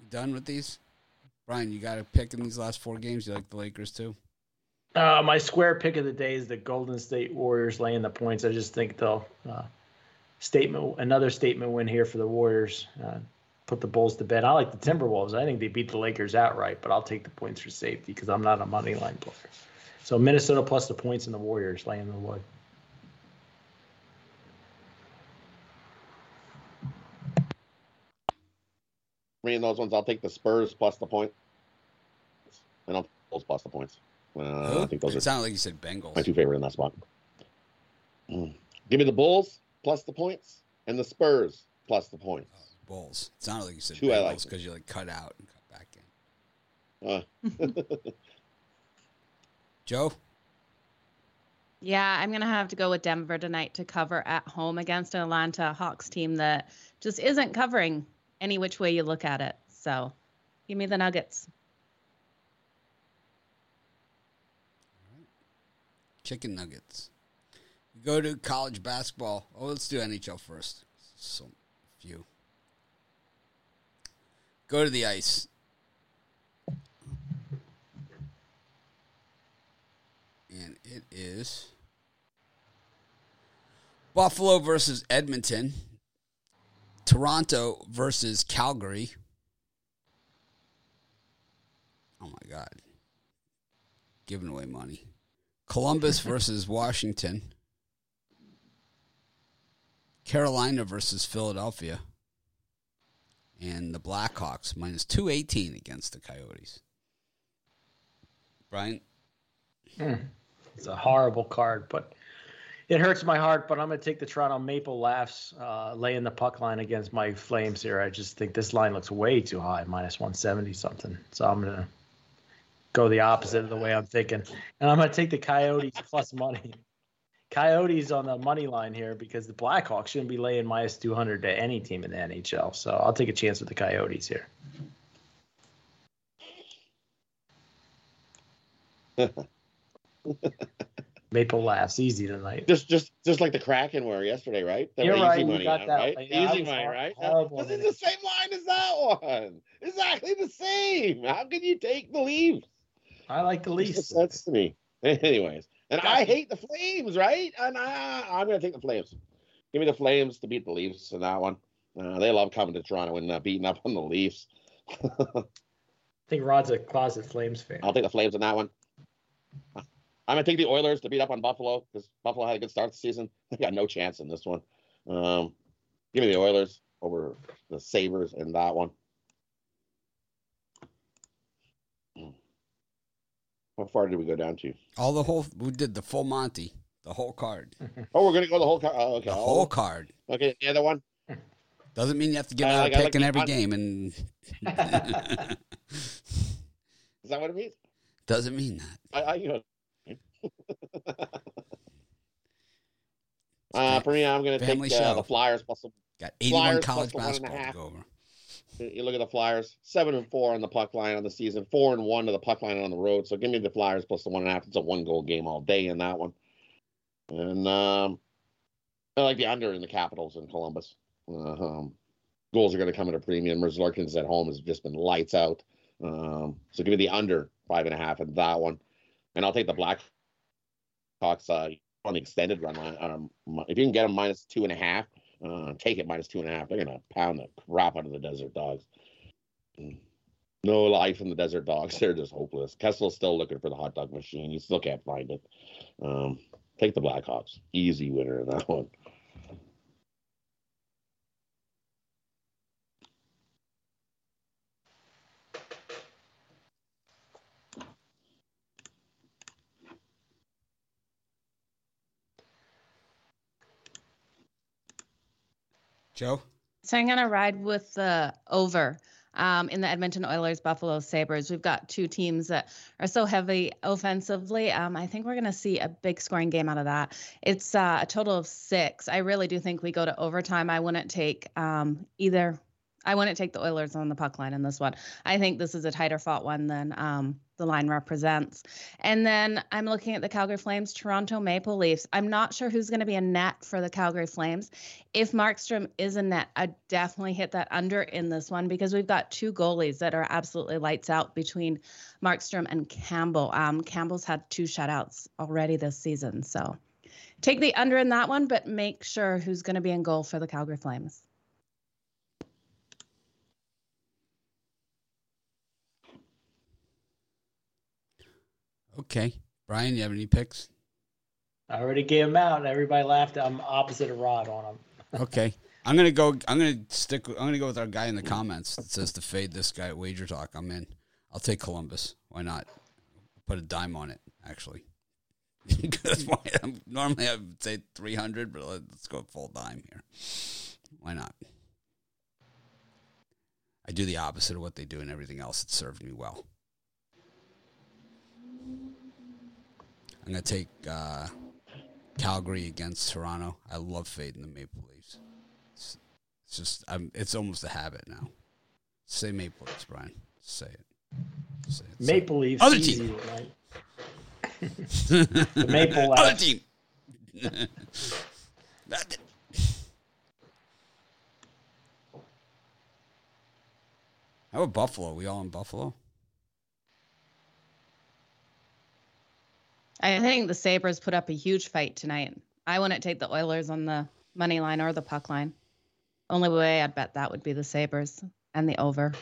You done with these? Brian, you got a pick in these last four games? You like the Lakers too? Uh, my square pick of the day is the Golden State Warriors laying the points. I just think they'll uh, statement another statement win here for the Warriors. Uh, put the Bulls to bed. I like the Timberwolves. I think they beat the Lakers outright, but I'll take the points for safety because I'm not a money line player. So Minnesota plus the points and the Warriors laying the wood. Me and those ones, I'll take the Spurs plus the points, and I'll Bulls plus the points. Uh, I think those it are. Sounded like you said Bengals. My two favorite in that spot. Mm. Give me the Bulls plus the points and the Spurs plus the points. Bulls. It sounded like you said Two Bengals because like you like cut out and cut back in. Uh. Joe. Yeah, I'm gonna have to go with Denver tonight to cover at home against an Atlanta Hawks team that just isn't covering any which way you look at it. So, give me the Nuggets. Chicken nuggets. go to college basketball. Oh, let's do NHL first. So few. Go to the ice. And it is Buffalo versus Edmonton. Toronto versus Calgary. Oh my God. Giving away money. Columbus versus Washington. Carolina versus Philadelphia. And the Blackhawks minus 218 against the Coyotes. Brian? Mm, it's a horrible card, but it hurts my heart. But I'm going to take the Toronto Maple Laughs uh, laying the puck line against my Flames here. I just think this line looks way too high, minus 170 something. So I'm going to go the opposite of the way I'm thinking. And I'm going to take the Coyotes plus money. Coyotes on the money line here because the Blackhawks shouldn't be laying minus 200 to any team in the NHL. So I'll take a chance with the Coyotes here. Maple laughs easy tonight. Just, just, just like the Kraken were yesterday, right? They You're right. Money got on, that. Right? easy money, right? This is the same line as that one. Exactly the same. How can you take the Leafs? I like the Leafs. That's to me. Anyways, and I hate the Flames, right? And I, I'm going to take the Flames. Give me the Flames to beat the Leafs in that one. Uh, they love coming to Toronto and uh, beating up on the Leafs. I think Rod's a closet Flames fan. I'll take the Flames in that one. I'm going to take the Oilers to beat up on Buffalo because Buffalo had a good start to the season. They got no chance in this one. Um, give me the Oilers over the Sabres in that one. How far did we go down to? All the whole. We did the full Monty, the whole card. oh, we're gonna go the whole card. Oh, okay, the whole card. Okay, the other one. Doesn't mean you have to get uh, out a pick in every on... game, and is that what it means? Doesn't mean that. I, I you know. Uh, for me, I'm going to take uh, the Flyers plus some. Got 81 Flyers college basketball to go over. You look at the Flyers, seven and four on the puck line on the season, four and one to the puck line on the road. So give me the Flyers plus the one and a half. It's a one goal game all day in that one. And um, I like the under in the Capitals in Columbus. Uh, um, goals are going to come at a premium. Larkins at home has just been lights out. Um, so give me the under five and a half in that one. And I'll take the Blackhawks uh, on the extended run line. Um, if you can get them minus two and a half, uh, take it minus two and a half. They're gonna pound the crap out of the Desert Dogs. No life in the Desert Dogs. They're just hopeless. Kessel's still looking for the hot dog machine. He still can't find it. Um, take the Blackhawks. Easy winner in that one. Joe? So I'm going to ride with the over um, in the Edmonton Oilers Buffalo Sabres. We've got two teams that are so heavy offensively. Um, I think we're going to see a big scoring game out of that. It's uh, a total of six. I really do think we go to overtime. I wouldn't take um, either I wouldn't take the Oilers on the puck line in this one. I think this is a tighter fought one than um, the line represents. And then I'm looking at the Calgary Flames, Toronto Maple Leafs. I'm not sure who's going to be a net for the Calgary Flames. If Markstrom is a net, I definitely hit that under in this one because we've got two goalies that are absolutely lights out between Markstrom and Campbell. Um, Campbell's had two shutouts already this season. So take the under in that one, but make sure who's going to be in goal for the Calgary Flames. Okay. Brian, you have any picks? I already gave them out, and everybody laughed. I'm opposite of Rod on them. okay. I'm gonna go. I'm gonna stick. I'm gonna go with our guy in the comments that says to fade this guy at Wager Talk. I'm in. I'll take Columbus. Why not? Put a dime on it. Actually, because normally I would say 300, but let's go full dime here. Why not? I do the opposite of what they do and everything else. It served me well. I'm going to take uh, Calgary against Toronto. I love fading the Maple Leafs. It's, it's just, I'm, it's almost a habit now. Say Maple Leafs, Brian. Say it. Say it. Maple Leafs. Other team. the Maple Other team. How about Buffalo? We all in Buffalo? I think the Sabres put up a huge fight tonight. I wouldn't take the Oilers on the money line or the puck line. Only way I'd bet that would be the Sabres and the over.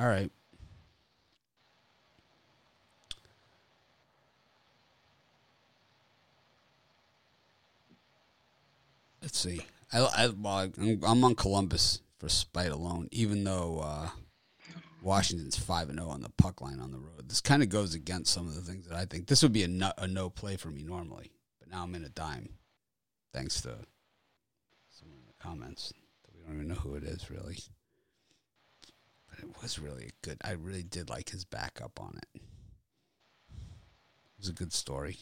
All right. Let's see. I, I I'm on Columbus for spite alone, even though uh, Washington's five and zero oh on the puck line on the road. This kind of goes against some of the things that I think. This would be a no, a no play for me normally, but now I'm in a dime, thanks to someone in the comments that we don't even know who it is really it was really a good. I really did like his backup on it. It was a good story.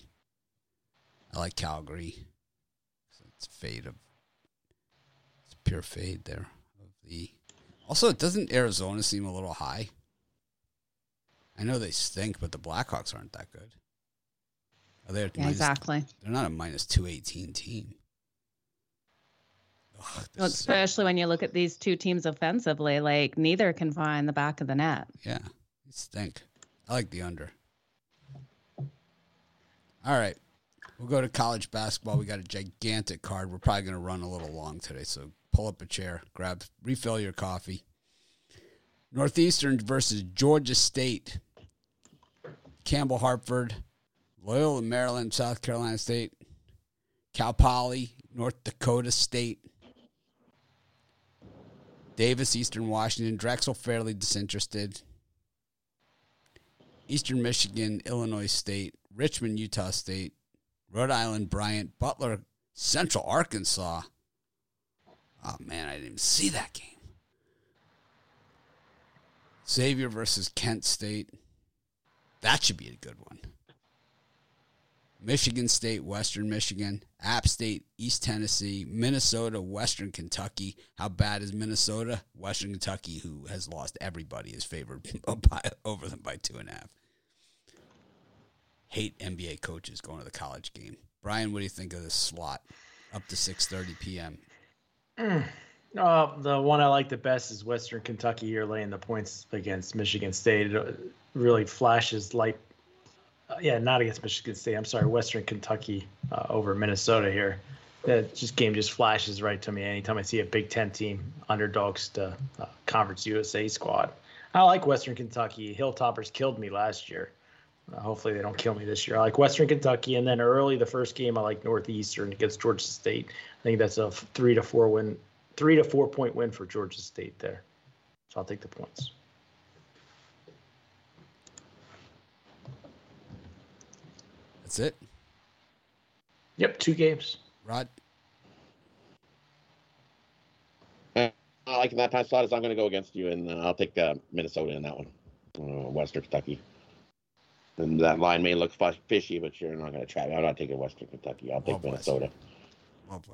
I like Calgary. It's fade of it's pure fade there of the. Also, doesn't Arizona seem a little high? I know they stink, but the Blackhawks aren't that good. Are they? Yeah, minus, exactly. They're not a minus two eighteen team. Ugh, well, especially so... when you look at these two teams offensively, like neither can find the back of the net. Yeah, stink. I like the under. All right, we'll go to college basketball. We got a gigantic card. We're probably going to run a little long today, so pull up a chair, grab, refill your coffee. Northeastern versus Georgia State. Campbell Hartford, Loyola Maryland, South Carolina State, Cal Poly, North Dakota State, Davis, Eastern Washington, Drexel Fairleigh Dickinson. Eastern Michigan, Illinois State, Richmond, Utah State, Rhode Island, Bryant, Butler, Central Arkansas. Oh man, I didn't even see that game. Xavier versus Kent State. That should be a good one. Michigan State, Western Michigan, App State, East Tennessee, Minnesota, Western Kentucky. How bad is Minnesota? Western Kentucky, who has lost everybody, is favored by, over them by two and a half. Hate NBA coaches going to the college game. Brian, what do you think of this slot up to 6:30 p.m.? Mm. Uh, the one I like the best is Western Kentucky here laying the points against Michigan State. It really flashes light uh, yeah, not against Michigan State. I'm sorry, Western Kentucky uh, over Minnesota here. That just game just flashes right to me anytime I see a Big Ten team underdogs to uh, Conference USA squad. I like Western Kentucky. Hilltoppers killed me last year. Uh, hopefully they don't kill me this year. I like Western Kentucky, and then early the first game I like Northeastern against Georgia State. I think that's a three to four win, three to four point win for Georgia State there. So I'll take the points. That's it. Yep, two games. Rod. Uh, I like that time slot is I'm going to go against you, and uh, I'll take uh, Minnesota in that one, uh, Western Kentucky. And that line may look fishy, but you're not going to try. I'm not taking Western Kentucky. I'll take well Minnesota. Well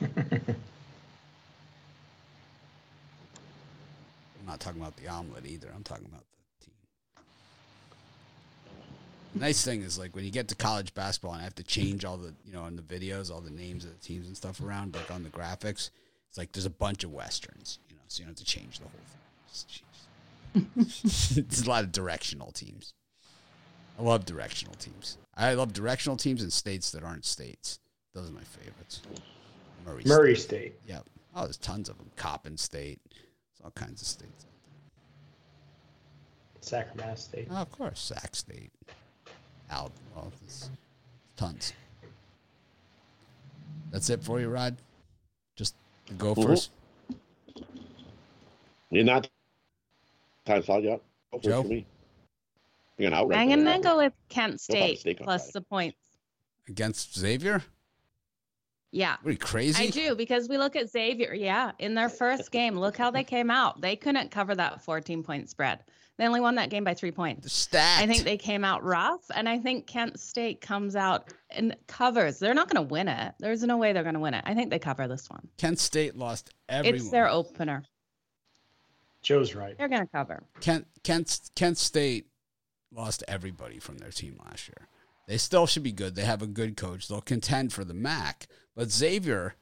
I'm not talking about the omelet either. I'm talking about nice thing is like when you get to college basketball and I have to change all the you know in the videos all the names of the teams and stuff around like on the graphics. It's like there's a bunch of westerns, you know, so you don't have to change the whole thing. It's a lot of directional teams. I love directional teams. I love directional teams in states that aren't states. Those are my favorites. Murray, Murray State. State. Yep. Oh, there's tons of them. Coppin State. There's all kinds of states out there. Sacramento State. Oh, of course, Sac State out. Well, tons. That's it for you, Rod. Just go mm-hmm. first. You're not time slot yet. Go Joe? For me. You're gonna outright. I'm gonna go with Kent State plus the points against Xavier. Yeah. Are you crazy? I do because we look at Xavier. Yeah, in their first game, look how they came out. They couldn't cover that 14 point spread. They only won that game by three points. Stacked. I think they came out rough, and I think Kent State comes out and covers. They're not going to win it. There's no way they're going to win it. I think they cover this one. Kent State lost everyone. It's their opener. Joe's right. They're going to cover. Kent Kent Kent State lost everybody from their team last year. They still should be good. They have a good coach. They'll contend for the MAC. But Xavier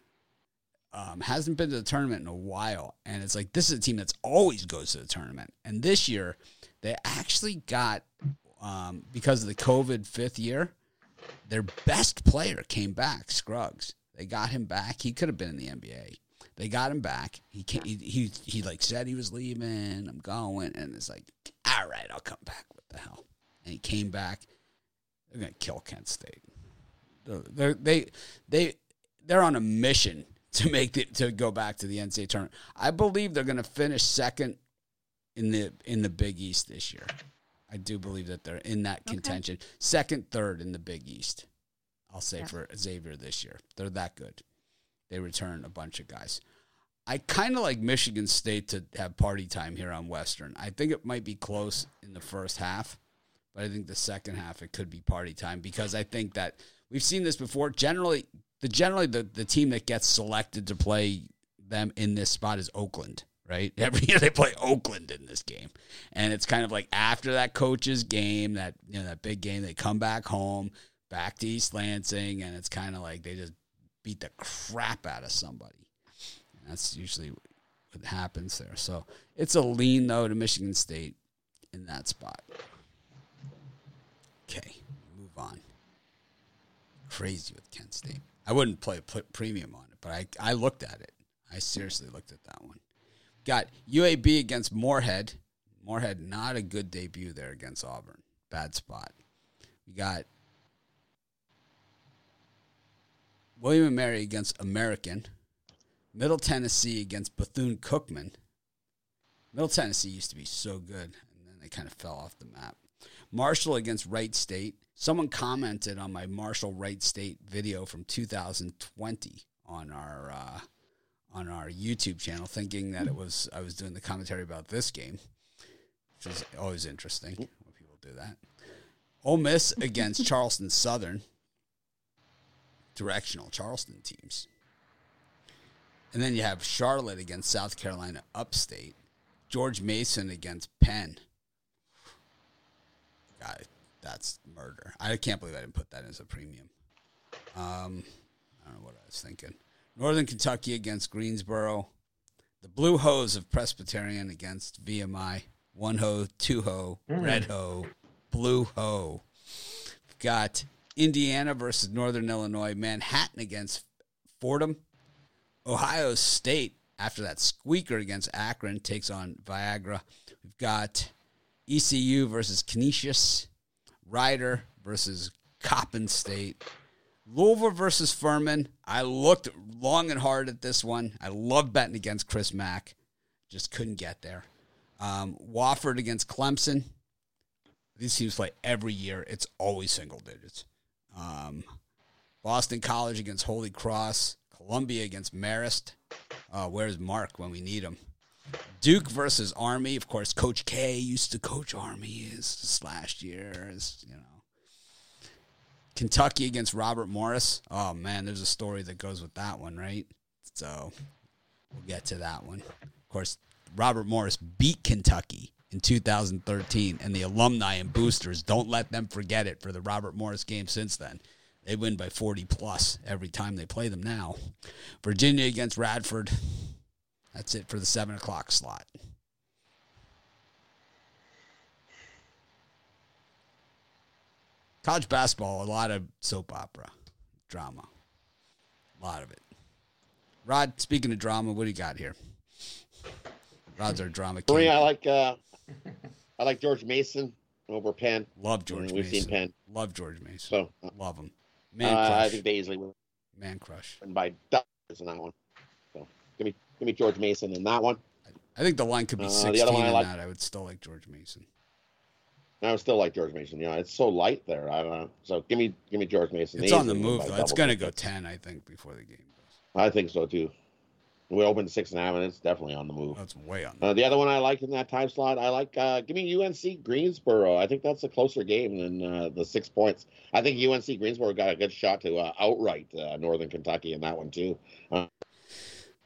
um, hasn't been to the tournament in a while, and it's like this is a team that's always goes to the tournament. And this year, they actually got um, because of the COVID fifth year, their best player came back, Scruggs. They got him back. He could have been in the NBA. They got him back. He he, he he like said he was leaving. I'm going, and it's like, all right, I'll come back. What the hell? And he came back. They're gonna kill Kent State. They're, they they they're on a mission to make the, to go back to the NCAA tournament. I believe they're going to finish second in the in the Big East this year. I do believe that they're in that contention. Okay. Second, third in the Big East. I'll say yeah. for Xavier this year. They're that good. They return a bunch of guys. I kind of like Michigan State to have party time here on Western. I think it might be close in the first half, but I think the second half it could be party time because I think that we've seen this before. Generally, the generally the, the team that gets selected to play them in this spot is Oakland, right? Every year they play Oakland in this game. And it's kind of like after that coach's game, that you know, that big game, they come back home, back to East Lansing, and it's kind of like they just beat the crap out of somebody. And that's usually what happens there. So it's a lean though to Michigan State in that spot. Okay, move on. Crazy with Kent State. I wouldn't play put premium on it, but I, I looked at it. I seriously looked at that one. Got UAB against Morehead. Morehead, not a good debut there against Auburn. Bad spot. We got William and Mary against American. Middle Tennessee against Bethune Cookman. Middle Tennessee used to be so good, and then they kind of fell off the map. Marshall against Wright State. Someone commented on my Marshall Wright State video from 2020 on our uh, on our YouTube channel, thinking that it was I was doing the commentary about this game, which is always interesting when people do that. Ole Miss against Charleston Southern, directional Charleston teams, and then you have Charlotte against South Carolina Upstate, George Mason against Penn. That's murder. I can't believe I didn't put that as a premium. Um, I don't know what I was thinking. Northern Kentucky against Greensboro. The Blue Hose of Presbyterian against VMI. One ho, two ho, mm. red ho, blue ho. got Indiana versus Northern Illinois. Manhattan against Fordham. Ohio State, after that squeaker against Akron, takes on Niagara. We've got ECU versus Canisius. Rider versus Coppin State. Louisville versus Furman. I looked long and hard at this one. I love betting against Chris Mack. Just couldn't get there. Um, Wofford against Clemson. These teams play every year. It's always single digits. Um, Boston College against Holy Cross. Columbia against Marist. Uh, where's Mark when we need him? Duke versus Army. Of course, Coach K used to coach Army this last year. Is you know. Kentucky against Robert Morris. Oh man, there's a story that goes with that one, right? So we'll get to that one. Of course, Robert Morris beat Kentucky in 2013, and the alumni and boosters don't let them forget it for the Robert Morris game since then. They win by 40 plus every time they play them now. Virginia against Radford. That's it for the seven o'clock slot. College basketball, a lot of soap opera drama. A lot of it. Rod, speaking of drama, what do you got here? Rod's our drama king. I like uh, I like George Mason over Penn. Love George We've Mason. seen Penn. Love George Mason. So uh, love him. Man uh, crush. I think they easily win. Man crush. And by dollars in that one. So give me give me George Mason in that one. I think the line could be uh, 16 the other one I like, that. I would still like George Mason. I would still like George Mason. You know, it's so light there. I don't know. So give me give me George Mason. It's on the move though. It's going to go 10, I think, before the game goes. I think so too. We opened six and a half, and it's definitely on the move. That's way on. Uh, the other one I like in that time slot, I like. Uh, give me UNC Greensboro. I think that's a closer game than uh, the six points. I think UNC Greensboro got a good shot to uh, outright uh, Northern Kentucky in that one too.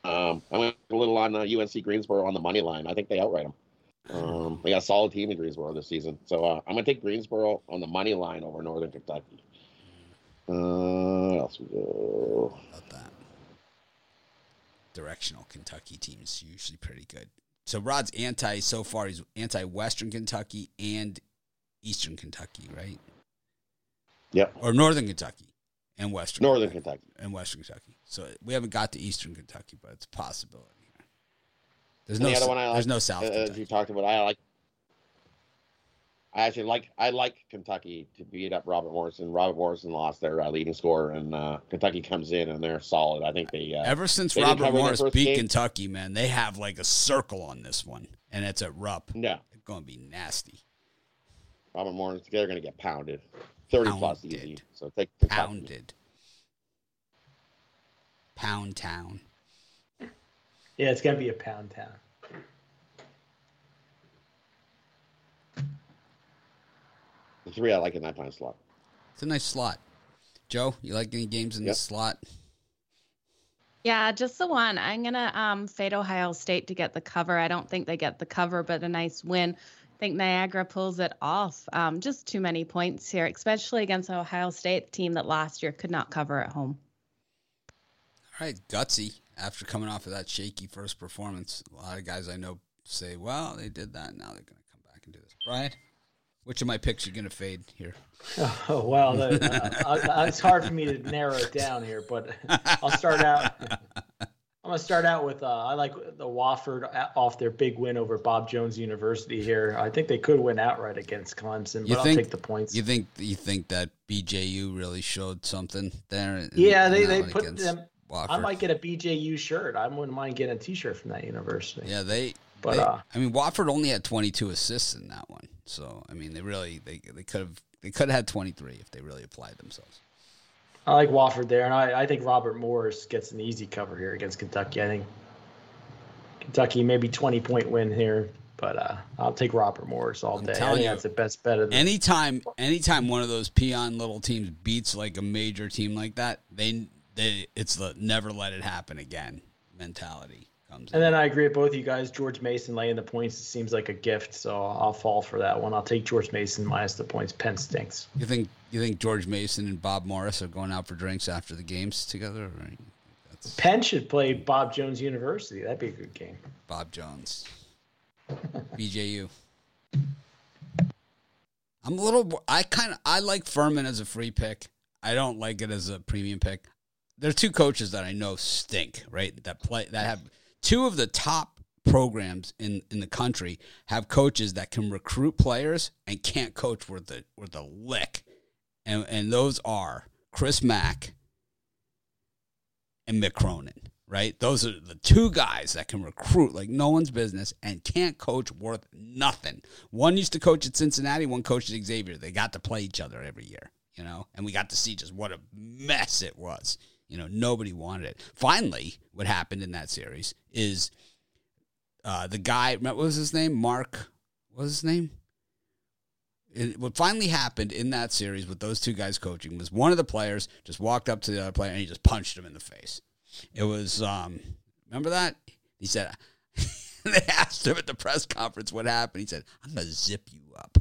Uh, um, I went a little on UNC uh, Greensboro on the money line. I think they outright them. Um, they got a solid team in Greensboro this season, so I'm gonna take Greensboro on the money line over Northern Kentucky. Uh, else we go? About that directional Kentucky team is usually pretty good. So Rod's anti so far. He's anti Western Kentucky and Eastern Kentucky, right? Yep. Or Northern Kentucky and Western. Northern Kentucky. Kentucky. and Western Kentucky. So we haven't got to Eastern Kentucky, but it's a possibility. There's no. The other one I like, there's no South. Uh, as you talked about, I like I actually like I like Kentucky to beat up Robert Morrison. Robert Morrison lost their uh, leading scorer, and uh, Kentucky comes in and they're solid. I think they uh, ever since Robert Morris beat game. Kentucky, man, they have like a circle on this one, and it's at Rupp. Yeah, it's going to be nasty. Robert Morris, they're going to get pounded, thirty pounded. plus easy. So take Kentucky. pounded. Pound town. Yeah, it's going to be a pound town. The three I like in that time slot. It's a nice slot. Joe, you like any games in yep. this slot? Yeah, just the one. I'm gonna um, fade Ohio State to get the cover. I don't think they get the cover, but a nice win. I think Niagara pulls it off. Um, just too many points here, especially against Ohio State team that last year could not cover at home. All right, gutsy. After coming off of that shaky first performance, a lot of guys I know say, "Well, they did that. Now they're going to come back and do this." Brian. Which of my picks are going to fade here? Oh, well, uh, uh, it's hard for me to narrow it down here, but I'll start out. I'm going to start out with uh, I like the Wofford off their big win over Bob Jones University here. I think they could win outright against Clemson, but you I'll take the points. You think you think that BJU really showed something there? Yeah, they, they put them. Wofford. I might get a BJU shirt. I wouldn't mind getting a T-shirt from that university. Yeah, they. But they, uh, I mean, Wofford only had 22 assists in that one. So I mean, they really they they could have they could have had 23 if they really applied themselves. I like Wofford there, and I, I think Robert Morris gets an easy cover here against Kentucky. I think Kentucky maybe 20 point win here, but uh, I'll take Robert Morris all day. I think you, that's the best bet of the anytime anytime one of those peon little teams beats like a major team like that, they they it's the never let it happen again mentality comes. And in. then I agree with both of you guys. George Mason laying the points seems like a gift, so I'll fall for that one. I'll take George Mason minus the points. Penn stinks. You think you think George Mason and Bob Morris are going out for drinks after the games together? That's... Penn should play Bob Jones University. That'd be a good game. Bob Jones, BJU. I'm a little. I kind of. I like Furman as a free pick. I don't like it as a premium pick. There are two coaches that I know stink, right? That play that have two of the top programs in, in the country have coaches that can recruit players and can't coach worth the worth the lick. And and those are Chris Mack and Mick Cronin, right? Those are the two guys that can recruit like no one's business and can't coach worth nothing. One used to coach at Cincinnati, one coached at Xavier. They got to play each other every year, you know, and we got to see just what a mess it was. You know, nobody wanted it. Finally, what happened in that series is uh, the guy, what was his name? Mark, what was his name? What finally happened in that series with those two guys coaching was one of the players just walked up to the other player and he just punched him in the face. It was, um, remember that? He said, they asked him at the press conference what happened. He said, I'm going to zip you up.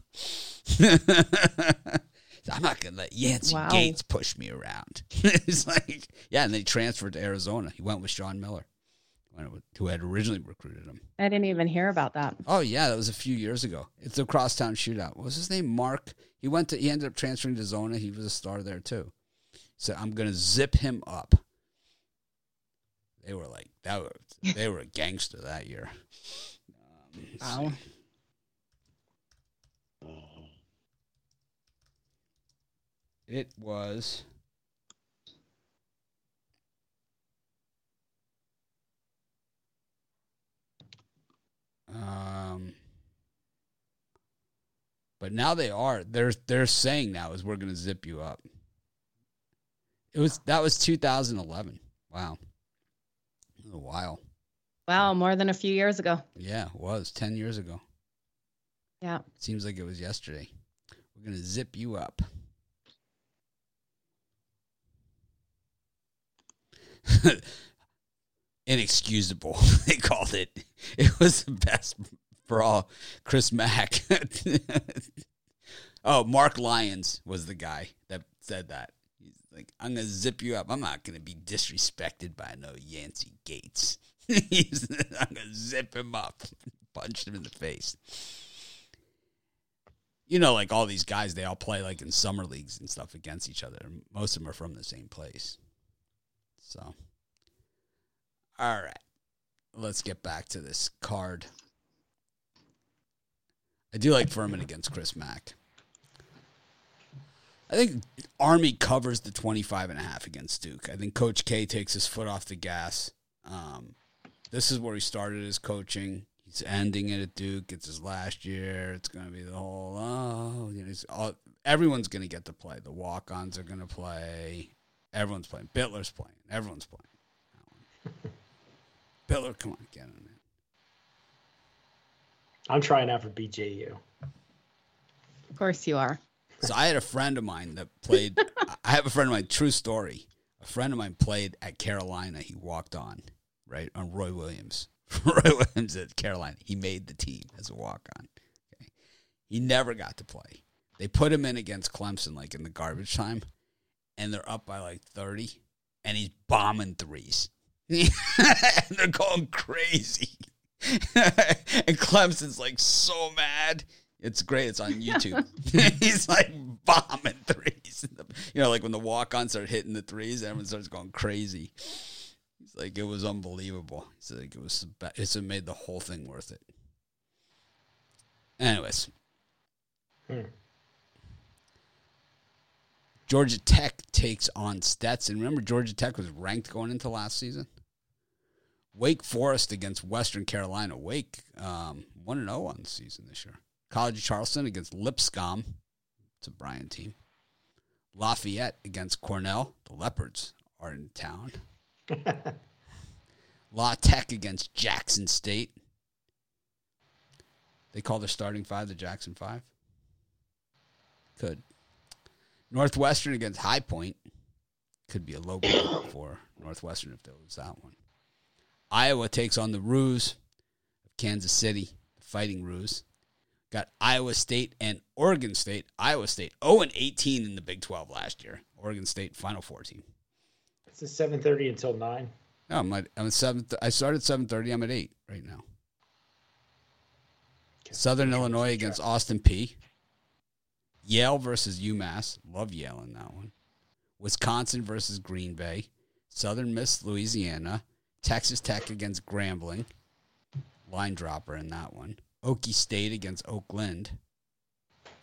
I'm not gonna let Yancey wow. Gates push me around. it's like, yeah, and then he transferred to Arizona. He went with Sean Miller, who had originally recruited him. I didn't even hear about that. Oh yeah, that was a few years ago. It's a crosstown shootout. What was his name? Mark. He went to. He ended up transferring to Zona. He was a star there too. So I'm gonna zip him up. They were like that. Was, they were a gangster that year. Um, wow. It was. Um, but now they are. They're they're saying now is we're going to zip you up. It was that was 2011. Wow, a while. Wow, more than a few years ago. Yeah, it was 10 years ago. Yeah. Seems like it was yesterday. We're going to zip you up. Inexcusable, they called it. It was the best for all. Chris Mack. oh, Mark Lyons was the guy that said that. He's like, I'm to zip you up. I'm not to be disrespected by no Yancey Gates. He's, I'm to zip him up. Punched him in the face. You know, like all these guys, they all play like in summer leagues and stuff against each other. Most of them are from the same place. So, all right. Let's get back to this card. I do like Furman against Chris Mack. I think Army covers the 25 and a half against Duke. I think Coach K takes his foot off the gas. Um, this is where he started his coaching. He's ending it at Duke. It's his last year. It's going to be the whole, oh, you know, all, everyone's going to get to play. The walk ons are going to play. Everyone's playing. Bitler's playing. Everyone's playing. Bitler, come on, get him, man. I'm trying out for BJU. Of course you are. So I had a friend of mine that played. I have a friend of mine. True story. A friend of mine played at Carolina. He walked on right on Roy Williams. Roy Williams at Carolina. He made the team as a walk on. Okay. He never got to play. They put him in against Clemson like in the garbage time, and they're up by like thirty, and he's bombing threes. and they're going crazy. and Clemson's like so mad. It's great. It's on YouTube. He's like bombing threes. You know, like when the walk ons start hitting the threes, everyone starts going crazy. He's like, it was unbelievable. He's like, it was, it's made the whole thing worth it. Anyways. Hmm. Georgia Tech takes on Stetson. Remember, Georgia Tech was ranked going into last season? Wake Forest against Western Carolina. Wake um, 1 0 on the season this year. College of Charleston against Lipscomb. It's a Brian team. Lafayette against Cornell. The Leopards are in town. La Tech against Jackson State. They call their starting five the Jackson Five. Could. Northwestern against High Point. Could be a low for Northwestern if they lose that one. Iowa takes on the Roos of Kansas City, the Fighting Roos. Got Iowa State and Oregon State. Iowa State 0 and 18 in the Big 12 last year. Oregon State Final Four team. It's a 7:30 until nine. No, I'm at, I'm at seven. I started 7:30. I'm at eight right now. Southern Illinois against Austin Peay. Yale versus UMass. Love Yale in that one. Wisconsin versus Green Bay. Southern Miss Louisiana. Texas Tech against Grambling. Line dropper in that one. Okie State against Oakland.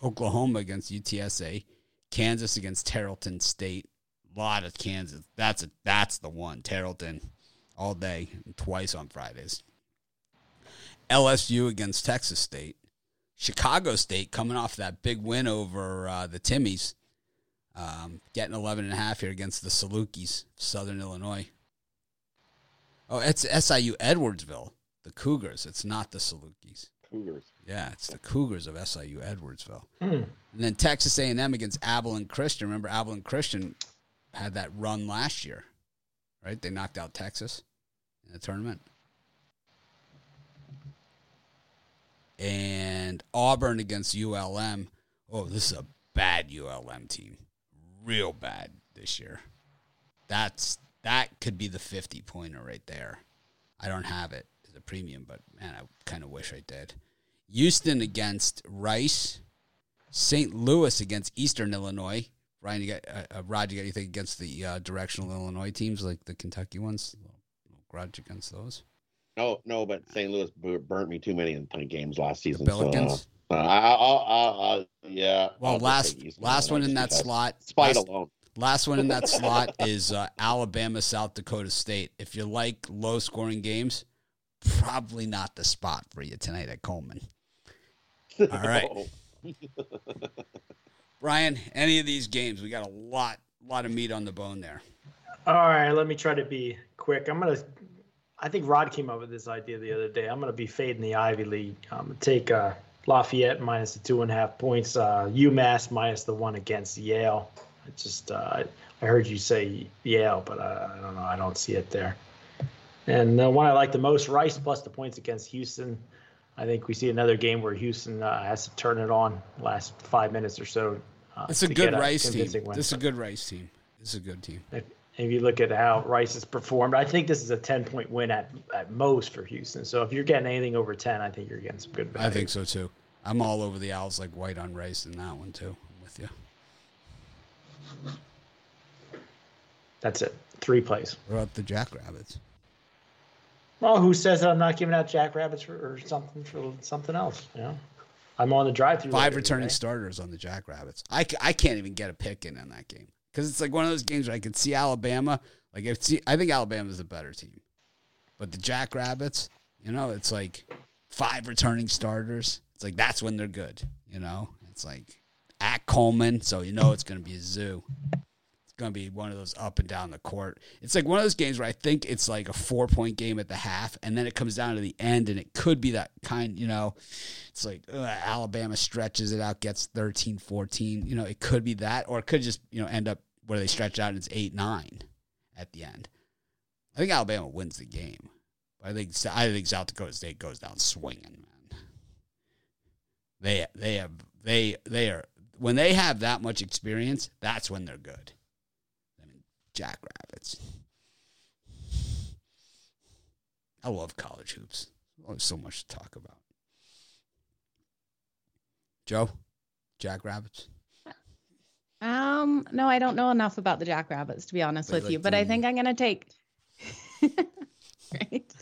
Oklahoma against UTSA. Kansas against Tarleton State. A lot of Kansas. That's a that's the one. Tarleton all day, twice on Fridays. LSU against Texas State. Chicago State coming off that big win over uh, the Timmies. Um, getting 11 and a half here against the Salukis, Southern Illinois. Oh, it's SIU Edwardsville, the Cougars. It's not the Salukis. Cougars. Yeah, it's the Cougars of SIU Edwardsville. Mm. And then Texas A&M against Abilene Christian. Remember, Abilene Christian had that run last year, right? They knocked out Texas in the tournament. And Auburn against ULM. Oh, this is a bad ULM team. Real bad this year. That's that could be the 50 pointer right there. I don't have it as a premium, but man, I kind of wish I did. Houston against Rice. St. Louis against Eastern Illinois. Ryan, you got uh, uh, Rod, you got anything against the uh, directional Illinois teams like the Kentucky ones? grudge against those. No, no, but St. Louis burnt me too many in games last season. The Billikens. So, uh, I, I, I, yeah. Well, last last one in that slot. Spite last, alone. Last one in that slot is uh, Alabama, South Dakota State. If you like low scoring games, probably not the spot for you tonight at Coleman. All right. Brian, any of these games, we got a lot, lot of meat on the bone there. All right, let me try to be quick. I'm gonna. I think Rod came up with this idea the other day. I'm going to be fading the Ivy League. Um, take uh, Lafayette minus the two and a half points, uh, UMass minus the one against Yale. I just uh, I heard you say Yale, but uh, I don't know. I don't see it there. And the one I like the most, Rice plus the points against Houston. I think we see another game where Houston uh, has to turn it on last five minutes or so. Uh, it's a good Rice team. Win. This is a good Rice team. This is a good team. If, if you look at how Rice has performed, I think this is a 10 point win at, at most for Houston. So if you're getting anything over 10, I think you're getting some good value. I think so too. I'm all over the Owls like white on Rice in that one too. I'm with you. That's it. Three plays. What about the Jackrabbits? Well, who says I'm not giving out Jackrabbits for, or something for something else? You know, I'm on the drive-through. Five returning today. starters on the Jackrabbits. I, I can't even get a pick in on that game because it's like one of those games where I could see Alabama. Like if see, I think Alabama is a better team, but the Jackrabbits, you know, it's like five returning starters. It's like that's when they're good. You know, it's like at Coleman, so you know it's going to be a zoo going to be one of those up and down the court. It's like one of those games where I think it's like a four point game at the half, and then it comes down to the end, and it could be that kind, you know, it's like uh, Alabama stretches it out, gets 13 14. You know, it could be that, or it could just, you know, end up where they stretch out and it's 8 9 at the end. I think Alabama wins the game. But I think I think South Dakota State goes down swinging, man. They they have they they are when they have that much experience, that's when they're good. Jackrabbits. I love college hoops. There's so much to talk about. Joe, Jackrabbits. Um, no, I don't know enough about the Jackrabbits to be honest with like you, but I think I'm gonna take right?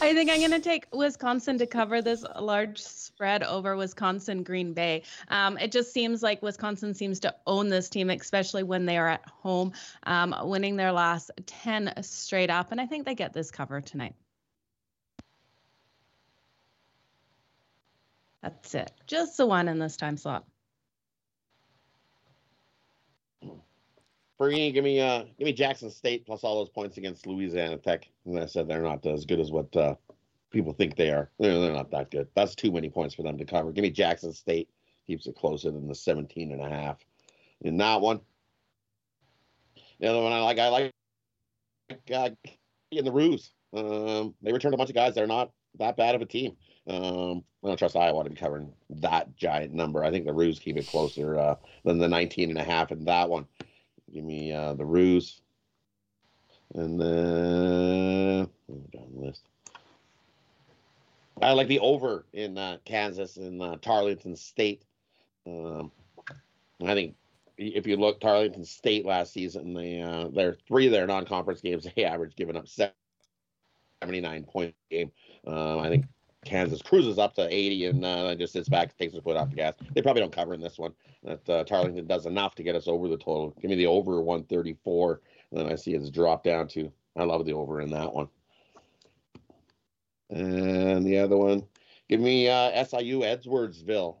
I think I'm going to take Wisconsin to cover this large spread over Wisconsin Green Bay. Um, it just seems like Wisconsin seems to own this team, especially when they are at home, um, winning their last 10 straight up. And I think they get this cover tonight. That's it. Just the one in this time slot. Free, give me uh, give me Jackson State plus all those points against Louisiana Tech. And I said they're not as good as what uh, people think they are. They're, they're not that good. That's too many points for them to cover. Give me Jackson State. Keeps it closer than the 17 and a half in that one. The other one I like, I like uh, in the Roos. Um, they returned a bunch of guys. They're not that bad of a team. Um, I don't trust Iowa to be covering that giant number. I think the Roos keep it closer uh, than the 19 and a half in that one. Give me uh, the Roos. And then down the list. I like the over in uh, Kansas in uh, Tarleton State. Um, I think if you look Tarleton State last season, they uh, their three of their non-conference games they averaged giving up 79 point game. Um, I think Kansas cruises up to 80 and uh, just sits back, takes his foot off the gas. They probably don't cover in this one. That uh, Tarleton does enough to get us over the total. Give me the over 134. And then I see it's dropped down to. I love the over in that one. And the other one, give me uh, SIU Edwardsville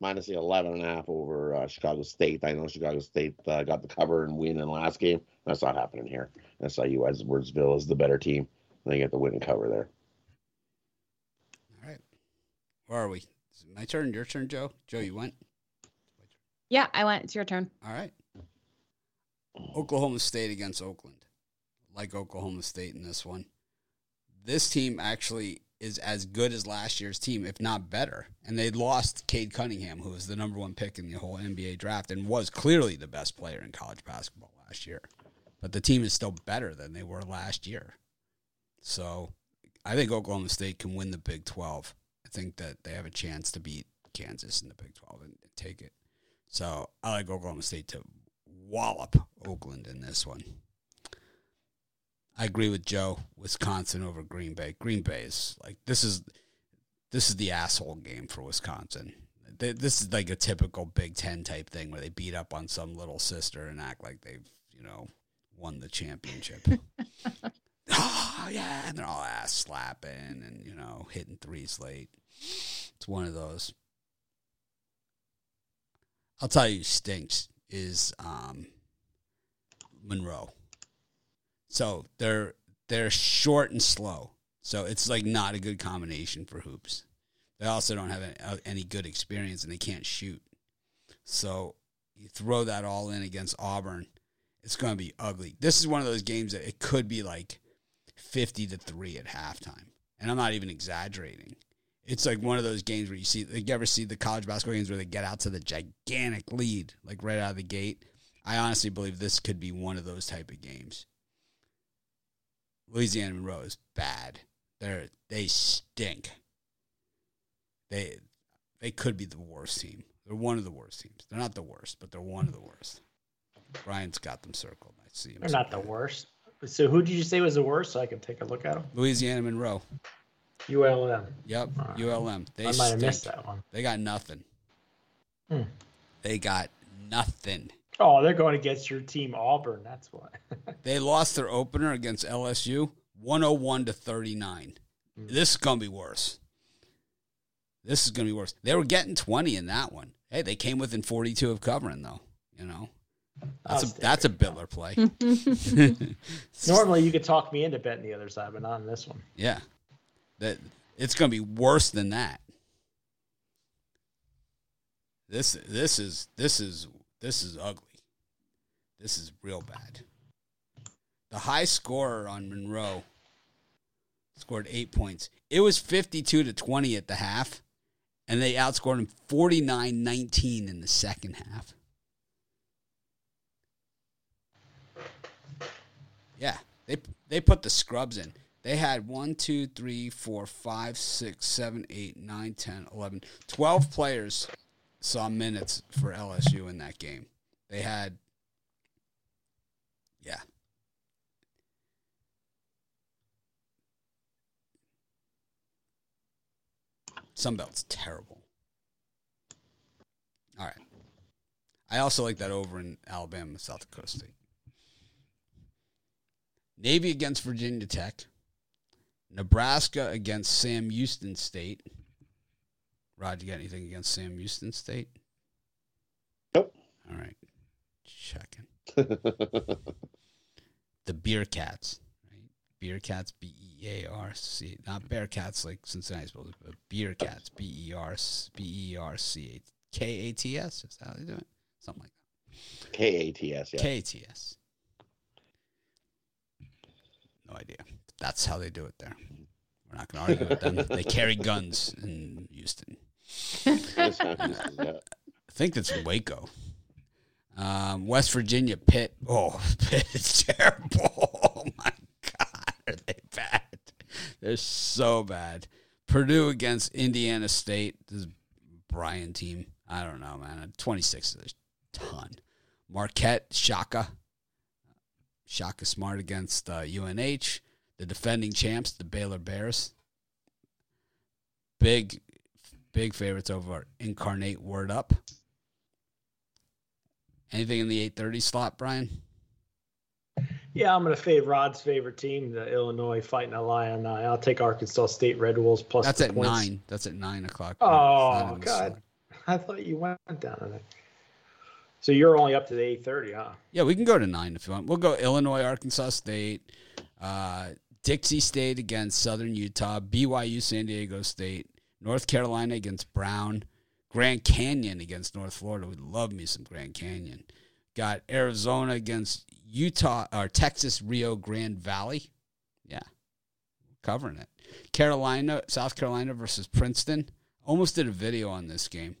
minus the 11 and a half over uh, Chicago State. I know Chicago State uh, got the cover and win in last game. That's not happening here. SIU Edwardsville is the better team. They get the win and cover there. Where are we? Is it my turn? Your turn, Joe? Joe, you went? Yeah, I went. It's your turn. All right. Oklahoma State against Oakland. Like Oklahoma State in this one. This team actually is as good as last year's team, if not better. And they lost Cade Cunningham, who was the number one pick in the whole NBA draft and was clearly the best player in college basketball last year. But the team is still better than they were last year. So I think Oklahoma State can win the Big 12 think that they have a chance to beat Kansas in the Big 12 and, and take it. So I like Oklahoma State to wallop Oakland in this one. I agree with Joe. Wisconsin over Green Bay. Green Bay is like this is this is the asshole game for Wisconsin. This is like a typical Big Ten type thing where they beat up on some little sister and act like they've you know won the championship. oh yeah, and they're all ass slapping and you know hitting threes late. It's one of those. I'll tell you, stinks is um, Monroe. So they're they're short and slow. So it's like not a good combination for hoops. They also don't have any, good experience and they can't shoot. So you throw that all in against Auburn, it's going to be ugly. This is one of those games that it could be like 50 to 3 at halftime. And I'm not even exaggerating. It's like one of those games where you see, like, you ever see the college basketball games where they get out to the gigantic lead, like right out of the gate? I honestly believe this could be one of those type of games. Louisiana Monroe is bad. They're they stink. They they could be the worst team. They're one of the worst teams. They're not the worst, but they're one of the worst. Brian's got them circled. I see. They're not the worst. So who did you say was the worst? So I can take a look at them. Louisiana Monroe. ULM. Yep, right. ULM. They I might stink. have missed that one. They got nothing. Hmm. They got nothing. Oh, they're going against your team, Auburn. That's why. they lost their opener against LSU, 101 to 39. Mm. This is going to be worse. This is going to be worse. They were getting 20 in that one. Hey, they came within 42 of covering, though. You know, that's a that's a Bitler play. Normally, you could talk me into betting the other side, but not in this one. Yeah, that it's going to be worse than that. This this is this is this is ugly. This is real bad. The high scorer on Monroe scored eight points. It was 52 to 20 at the half, and they outscored him 49 19 in the second half. Yeah, they they put the scrubs in. They had 1, 2, 3, 4, 5, 6, 7, 8, 9, 10, 11, 12 players saw minutes for LSU in that game. They had yeah. Sunbelt's terrible. All right. I also like that over in Alabama, South Dakota State. Navy against Virginia Tech. Nebraska against Sam Houston State. Rod, you got anything against Sam Houston State? Nope. All right. Checking. the Beer Cats, right? Beer Cats, B E A R C, not Bear Cats like Cincinnati's supposed but Beer Cats, B E R B E R C A K A T S. Is that how they do it? Something like that. K A T S. Yeah. K A T S. No idea. That's how they do it there. We're not going to argue with them. They carry guns in Houston. I think that's in Waco. Um, West Virginia, Pitt. Oh, Pitt is terrible. Oh my God, are they bad? They're so bad. Purdue against Indiana State. This is Brian team. I don't know, man. 26 is a ton. Marquette, Shaka. Shaka Smart against uh, UNH. The defending champs, the Baylor Bears. Big, big favorites over Incarnate Word Up. Anything in the 8:30 slot, Brian? Yeah, I'm going to fade Rod's favorite team, the Illinois Fighting Illini. I'll take Arkansas State Red Wolves plus. That's at points. nine. That's at nine o'clock. Oh God, I thought you went down to that. So you're only up to the 8:30, huh? Yeah, we can go to nine if you want. We'll go Illinois, Arkansas State, uh, Dixie State against Southern Utah, BYU, San Diego State, North Carolina against Brown, Grand Canyon against North Florida. We love me some Grand Canyon. Got Arizona against Utah or Texas Rio Grande Valley. Yeah, covering it. Carolina, South Carolina versus Princeton. Almost did a video on this game.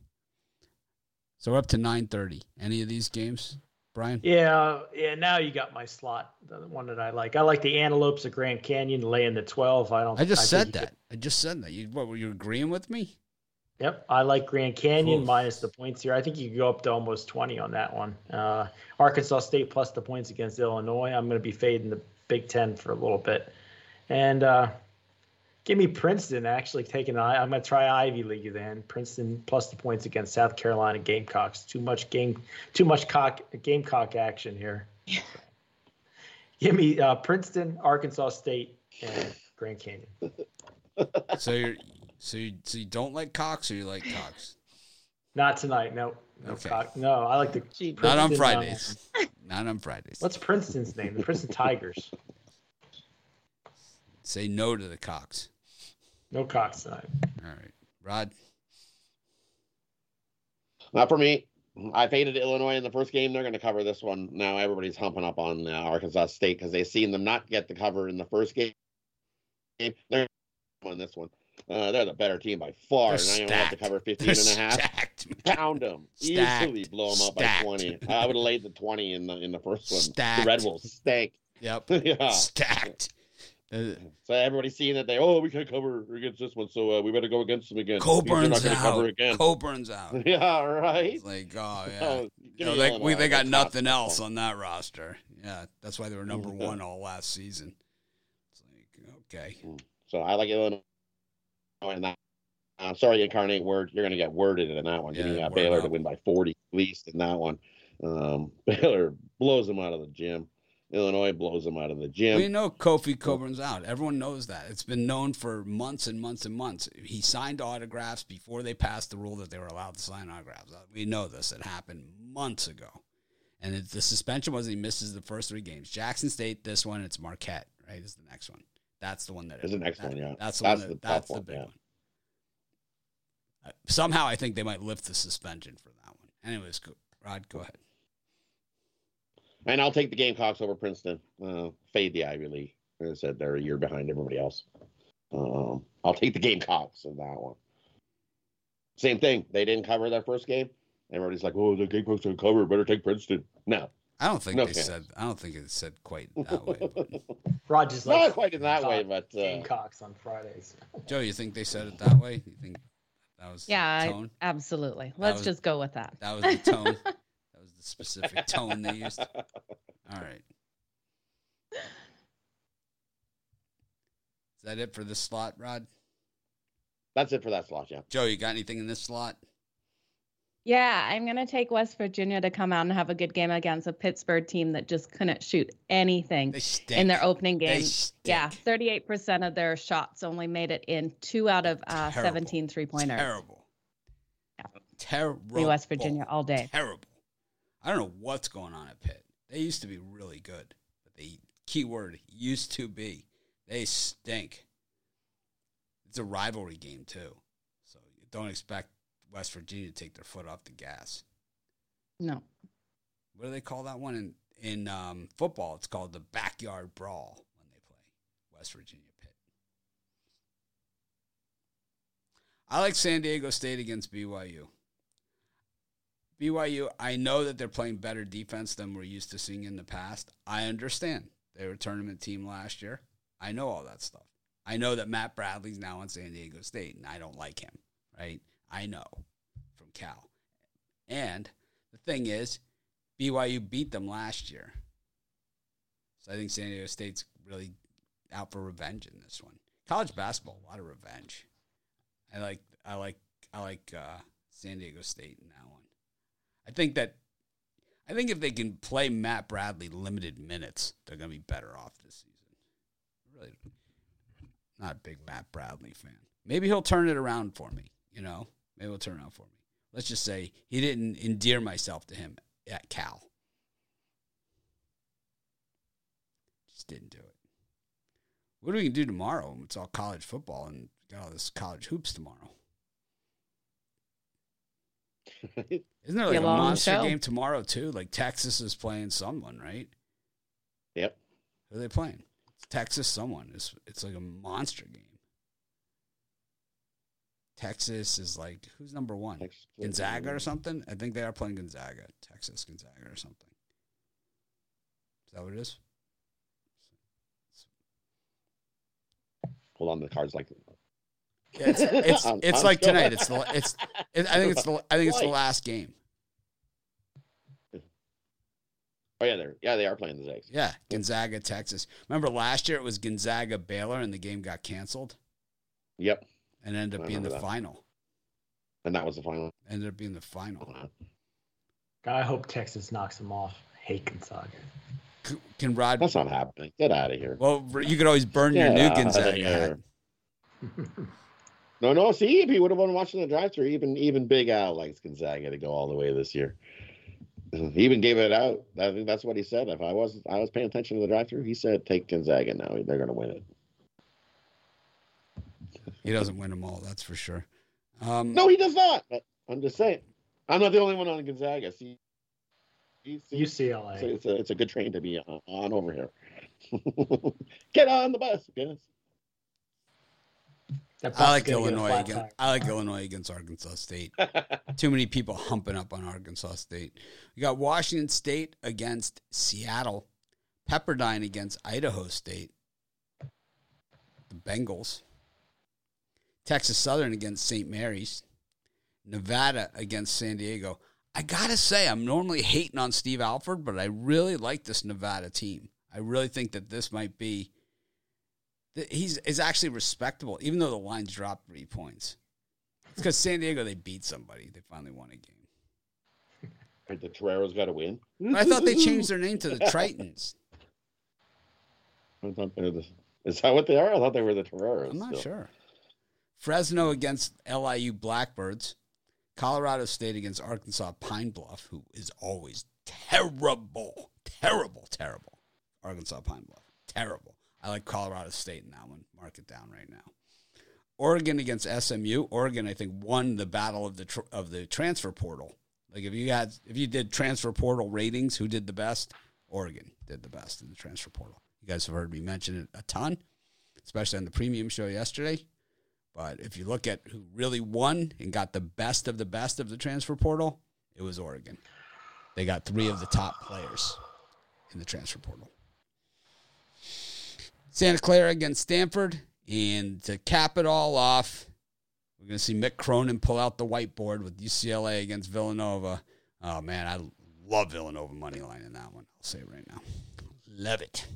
So we're up to nine thirty. Any of these games, Brian? Yeah, yeah. Now you got my slot, the one that I like. I like the Antelopes of Grand Canyon laying the twelve. I don't. I just I said that. Could... I just said that. You what? Were you agreeing with me? Yep, I like Grand Canyon Oof. minus the points here. I think you could go up to almost 20 on that one. Uh, Arkansas State plus the points against Illinois. I'm going to be fading the Big Ten for a little bit. And uh, give me Princeton actually taking I'm going to try Ivy League then. Princeton plus the points against South Carolina Gamecocks. Too much game, too much cock, Gamecock action here. give me uh, Princeton, Arkansas State, and Grand Canyon. so you're so you, so you don't like Cox or you like Cox? Not tonight. No. No, okay. Cox. no, I like the. Gee, Not on Fridays. Not on Fridays. What's Princeton's name? The Princeton Tigers. Say no to the Cox. No Cox tonight. All right, Rod. Not for me. I faded Illinois in the first game. They're going to cover this one. Now everybody's humping up on uh, Arkansas State because they've seen them not get the cover in the first game. They're on this one. Uh, they're the better team by far. They're and I only have to cover 15 They're and a half. stacked. Pound them. Stacked. Easily blow them up Stacked. by 20. I would have laid the 20 in the in the first one. Stacked. The Red Wolves stank. Yep. yeah. Stacked. Uh, So everybody's seeing that they, oh, we can't cover against this one, so uh, we better go against them again. Cockburn's not going cover out. again. Cockburn's out. yeah, right. It's like, oh yeah. Oh, You know, they, we, they got That's nothing else on that roster. Yeah, that's why they were number one all last season. It's like, okay. So I like Illinois. And that, I'm sorry, Incarnate Word. You're going to get worded in that one. Yeah, Giving uh, word Baylor up. to win by 40 at least in that one. Um, Baylor blows them out of the gym. Illinois blows them out of the gym. We know Kofi Cockburn's out. Everyone knows that. It's been known for months and months and months. He signed autographs before they passed the rule that they were allowed to sign autographs. We know this. It happened months ago. And it, the suspension was he misses the first three games. Jackson State, this one, it's Marquette, right? Is the next one. That's the one that Is the next that- one, yeah. That's the That's one. the That, tough that's the big yeah. one. Uh, somehow, I think they might lift the suspension for that one. Anyways, go, Rod, go ahead. And I'll take the Gamecocks over Princeton. Uh, fade the Ivy League. As I said, they're a year behind everybody else. Um, I'll take the Gamecocks in that one. Same thing. They didn't cover their first game. Everybody's like, "Oh, the Gamecocks are cover. Better take Princeton." No, I don't think No they chance. said. I don't think it said quite that way. but- Rogers not like quite in that way, but uh, Gamecocks on Fridays. Joe, you think they said it that way? You think that was Yeah, the I- absolutely. Let's was- just go with that. That was the tone. that was the specific tone they used. All right. Is that it for this slot, Rod? that's it for that slot. Yeah. Joe, you got anything in this slot? Yeah, I'm going to take West Virginia to come out and have a good game against a Pittsburgh team that just couldn't shoot anything in their opening game. Yeah, 38% of their shots only made it in two out of uh, Terrible. 17 three pointers. Terrible. Yeah. Terrible. Be West Virginia all day. Terrible. I don't know what's going on at Pitt. They used to be really good, but they keyword used to be. They stink. It's a rivalry game too, so you don't expect West Virginia to take their foot off the gas. No. What do they call that one in in um, football? It's called the backyard brawl when they play West Virginia Pitt. I like San Diego State against BYU. BYU, I know that they're playing better defense than we're used to seeing in the past. I understand. They were a tournament team last year. I know all that stuff. I know that Matt Bradley's now on San Diego State, and I don't like him, right? I know from Cal. And the thing is, BYU beat them last year. So I think San Diego State's really out for revenge in this one. College basketball, a lot of revenge. I like I like I like uh, San Diego State in one. I think that I think if they can play Matt Bradley limited minutes, they're going to be better off this season. Really, not a big Matt Bradley fan. Maybe he'll turn it around for me. You know, maybe he'll turn around for me. Let's just say he didn't endear myself to him at Cal. Just didn't do it. What are we gonna do tomorrow? It's all college football and got all this college hoops tomorrow. Isn't there like Be a a monster show. game tomorrow too? Like Texas is playing someone, right? yep. Who are they playing? Texas someone. It's it's like a monster game. Texas is like who's number one? Texas. Gonzaga or something? I think they are playing Gonzaga. Texas Gonzaga or something. Is that what it is? Hold on, the cards like. Yeah, it's it's, I'm- it's I'm like sure. tonight. It's the it's it, I think it's the I think it's the last game. Oh yeah, they're yeah they are playing the Zags. Yeah, Gonzaga Texas. Remember last year it was Gonzaga Baylor and the game got canceled Yep, and ended up I being the that. final. and that was the final. Ended up being the final. Uh-huh. God, I hope Texas knocks them off. hate Gonzaga. C- Can Rod? That's not happening. Get out of here. Well, you could always burn your Get new Gonzaga hat. No, no. See, if he would have been watching the drive-through, even even Big Al likes Gonzaga to go all the way this year. He even gave it out. I think that's what he said. If I was I was paying attention to the drive-through, he said take Gonzaga now. They're going to win it. he doesn't win them all. That's for sure. Um, no, he does not. I'm just saying. I'm not the only one on Gonzaga. See, UCLA. It's a, it's a, it's a good train to be on, on over here. Get on the bus, guys. I like Illinois against. I like Illinois against Arkansas State. Too many people humping up on Arkansas State. We got Washington State against Seattle, Pepperdine against Idaho State, the Bengals, Texas Southern against St. Mary's, Nevada against San Diego. I gotta say, I'm normally hating on Steve Alford, but I really like this Nevada team. I really think that this might be he's is actually respectable, even though the lines dropped three points. It's because San Diego they beat somebody. They finally won a game. The Toreros got to win. I thought they changed their name to the Tritons. I thought they were the, is that what they are? I thought they were the Toreros. I'm not still. sure. Fresno against LIU Blackbirds. Colorado State against Arkansas Pine Bluff, who is always terrible, terrible, terrible. Arkansas Pine Bluff, terrible. I like Colorado State in that one. Mark it down right now. Oregon against SMU. Oregon, I think, won the battle of the tr- of the transfer portal. Like if you had if you did transfer portal ratings, who did the best? Oregon did the best in the transfer portal. You guys have heard me mention it a ton, especially on the premium show yesterday. But if you look at who really won and got the best of the best of the transfer portal, it was Oregon. They got three of the top players in the transfer portal. Santa Clara against Stanford. And to cap it all off, we're going to see Mick Cronin pull out the whiteboard with UCLA against Villanova. Oh, man, I love Villanova money line in that one. I'll say right now. Love it.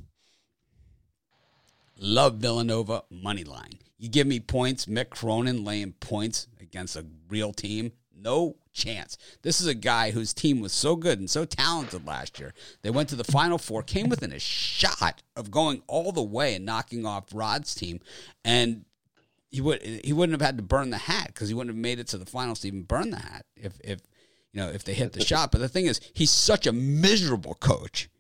Love Villanova money line. You give me points, Mick Cronin laying points against a real team. No chance. This is a guy whose team was so good and so talented last year. They went to the Final Four, came within a shot of going all the way and knocking off Rod's team, and he would he wouldn't have had to burn the hat because he wouldn't have made it to the finals to even burn the hat if if you know if they hit the shot. But the thing is, he's such a miserable coach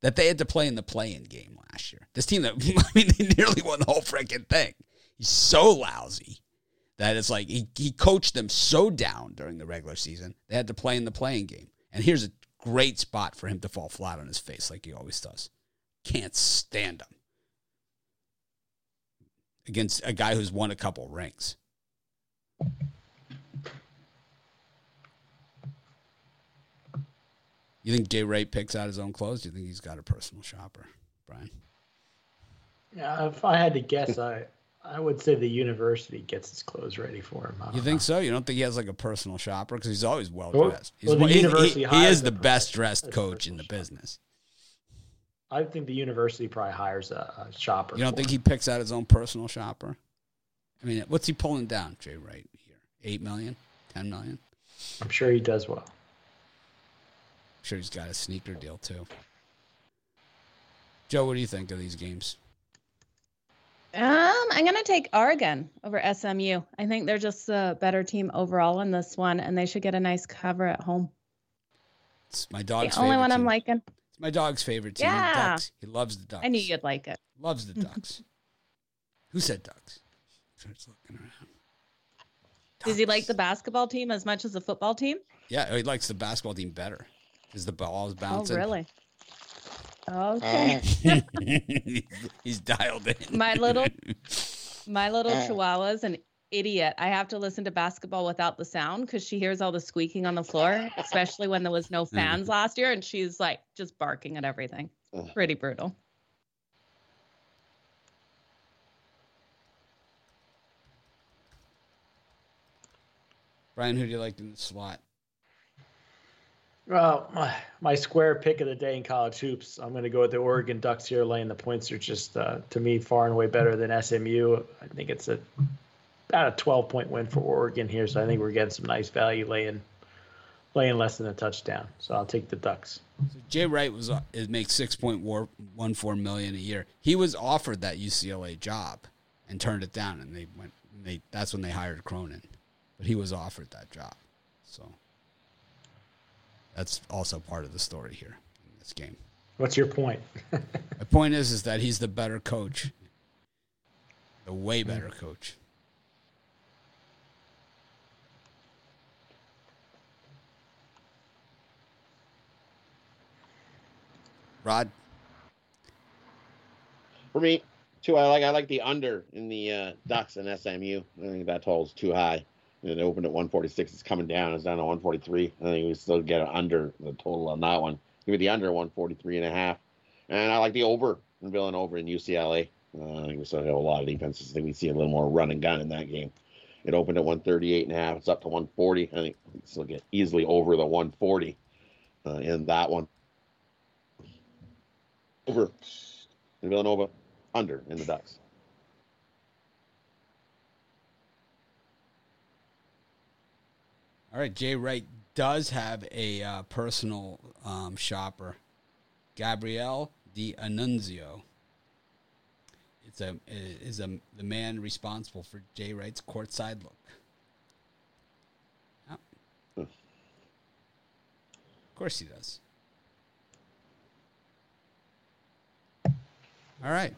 that they had to play in the play-in game last year. This team that I mean, they nearly won the whole freaking thing. He's so lousy that it's like he, he coached them so down during the regular season, they had to play in the playing game. And here's a great spot for him to fall flat on his face like he always does. Can't stand him. Against a guy who's won a couple rings. You think Jay Wright picks out his own clothes? Do you think he's got a personal shopper, Brian? Yeah, if I had to guess, I I would say the university gets his clothes ready for him. You think know. so? You don't think he has like a personal shopper because he's always well dressed. Well, well, the he, university he, he is the best dressed coach in the shopper. business. I think the university probably hires a, a shopper. You don't think him. he picks out his own personal shopper? I mean, what's he pulling down, Jay Wright here? Eight million, ten million? I'm sure he does well. I'm sure he's got a sneaker deal too. Joe, what do you think of these games? Um, I'm gonna take Oregon over SMU. I think they're just a better team overall in this one, and they should get a nice cover at home. It's my dog's the only one team. I'm liking. It's my dog's favorite team. Yeah. Ducks. He loves the Ducks. I knew you'd like it. Loves the Ducks. Who said Ducks? Starts looking around. Ducks. Does he like the basketball team as much as the football team? Yeah, he likes the basketball team better because the ball is bouncing. Oh, really? Okay. He's dialed in. My little my little chihuahua's an idiot. I have to listen to basketball without the sound because she hears all the squeaking on the floor, especially when there was no mm. fans last year, and she's like just barking at everything. Pretty brutal. Brian, who do you like in the slot? Well, my, my square pick of the day in college hoops, I'm going to go with the Oregon Ducks here, laying the points are just, uh, to me, far and away better than SMU. I think it's a about a 12 point win for Oregon here, so I think we're getting some nice value laying laying less than a touchdown. So I'll take the Ducks. So Jay Wright was uh, makes point one four million a year. He was offered that UCLA job and turned it down, and they went. They that's when they hired Cronin, but he was offered that job. So that's also part of the story here in this game. What's your point? My point is is that he's the better coach. The way hmm. better coach. Rod. For me, too, I like I like the under in the uh, Ducks and SMU. I think that total's too high. It opened at 146. It's coming down. It's down to 143. I think we still get under the total on that one. Give me the under 143 and a half. And I like the over in Villanova and UCLA. Uh, I think we still have a lot of defenses. I think we see a little more run and gun in that game. It opened at 138 and a half. It's up to 140. I think we still get easily over the 140 uh, in that one. Over in Villanova, under in the Ducks. All right, Jay Wright does have a uh, personal um, shopper, Gabrielle Di Annunzio. It's a is a the man responsible for Jay Wright's courtside look. Of course he does. All right.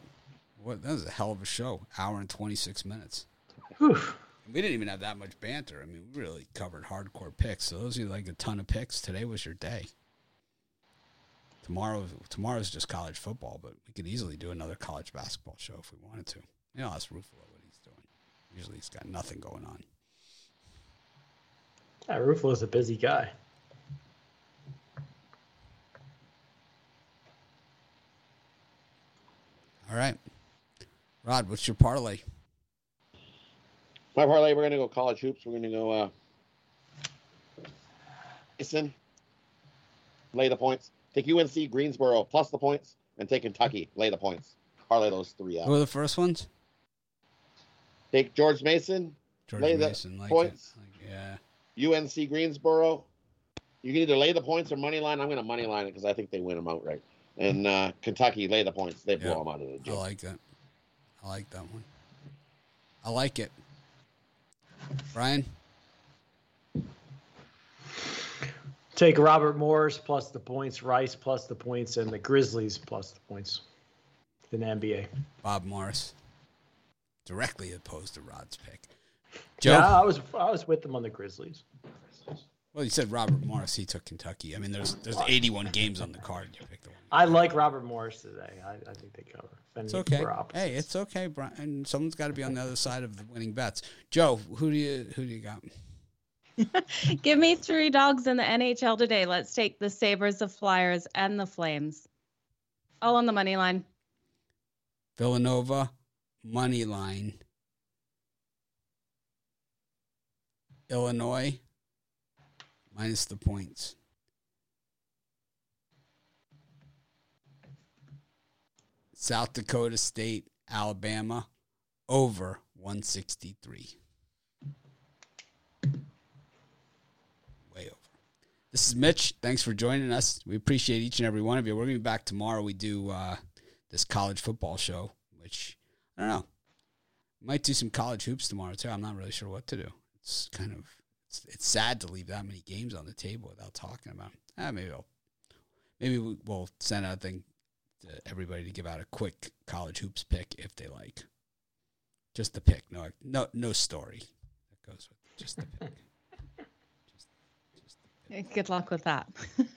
What that was a hell of a show. Hour and twenty six minutes. Whew. We didn't even have that much banter. I mean, we really covered hardcore picks. So those are like a ton of picks. Today was your day. Tomorrow, tomorrow's just college football, but we could easily do another college basketball show if we wanted to. You know, ask Ruffalo what he's doing. Usually, he's got nothing going on. Yeah, Ruffalo's a busy guy. All right, Rod, what's your parlay? My parlay, we're going to go college hoops. We're going to go uh, Mason, lay the points. Take UNC Greensboro plus the points, and take Kentucky lay the points. Parlay those three out. Who are the first ones? Take George Mason, George lay Mason, the like points. Like, yeah. UNC Greensboro. You can either lay the points or money line. I'm going to money line it because I think they win them outright. And uh, Kentucky lay the points. They blow them out of the gym. I like that. I like that one. I like it. Brian, Take Robert Morris plus the points, Rice plus the points, and the Grizzlies plus the points in the NBA. Bob Morris, directly opposed to Rod's pick. Joe, Yeah, I was I was with them on the Grizzlies. well, you said Robert Morris. He took Kentucky. I mean, there's there's 81 games on the card. You picked the one. I like Robert Morris today. I, I think they cover. And It's okay. Hey, it's okay, Brian. Someone's got to be on the other side of the winning bets. Joe, who do you who do you got? Give me three dogs in the NHL today. Let's take the Sabres, the Flyers, and the Flames. All on the money line. Villanova money line. Illinois minus the points. South Dakota State, Alabama over 163. Way over. This is Mitch. Thanks for joining us. We appreciate each and every one of you. We're going to be back tomorrow. We do uh, this college football show, which I don't know. Might do some college hoops tomorrow too. I'm not really sure what to do. It's kind of it's, it's sad to leave that many games on the table without talking about. Ah, maybe I'll maybe we- we'll send out a thing everybody to give out a quick college hoops pick if they like. Just the pick, no no no story that goes with it. just the pick. Good luck with that.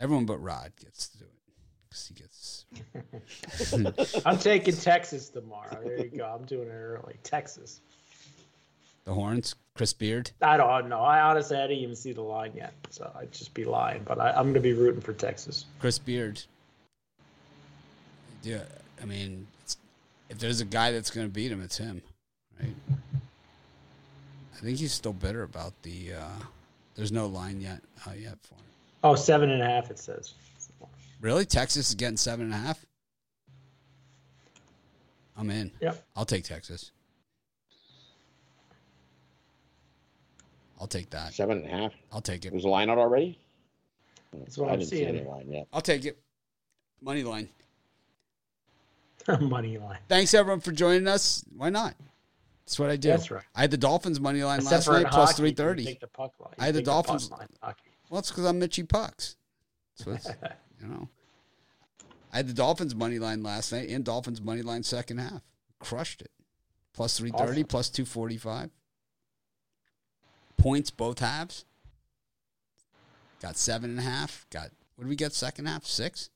Everyone but Rod gets to do it because he gets. I'm taking Texas tomorrow. There you go. I'm doing it early. Texas. The horns, Chris Beard. I don't know. I honestly I didn't even see the line yet, so I'd just be lying. But I, I'm going to be rooting for Texas. Chris Beard. Yeah, I mean, it's, if there's a guy that's going to beat him, it's him, right? I think he's still bitter about the. Uh, there's no line yet uh, yet for him. Oh, seven and a half. It says. Really, Texas is getting seven and a half. I'm in. Yep. I'll take Texas. I'll take that. Seven and a half. I'll take it. There's a line out already. That's what I I'm didn't see any line yet. I'll take it. Money line. Money line. Thanks everyone for joining us. Why not? That's what I do. That's right. I had the Dolphins money line Except last night plus hockey, three you thirty. Take the puck line. I had the Take puck Dolphins- line hockey. Well, it's because I'm Mitchy Pucks. So it's, you know, I had the Dolphins money line last night and Dolphins money line second half. Crushed it. Plus three thirty, Awesome. plus two forty five. Points both halves. Got seven and a half. Got what What did we get second half? Six?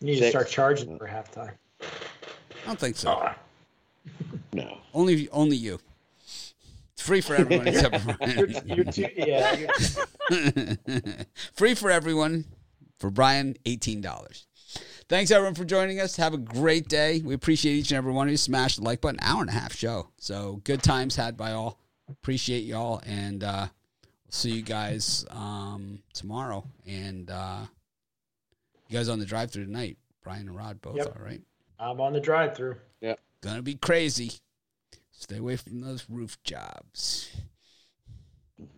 You need Six. to start charging for halftime. I don't think so. Oh. No. Only only you. It's free for everyone except for Brian. you're, you're too, yeah. You're free for everyone. For Brian, eighteen dollars. Thanks everyone for joining us. Have a great day. We appreciate each and every one of you. Smash the like button. Hour and a half show. So good times had by all. Appreciate y'all, and uh, see you guys um, tomorrow. And uh, you guys on the drive through tonight. Brian and Rod both yep. all right. I'm on the drive through. Yeah. Gonna be crazy. Stay away from those roof jobs.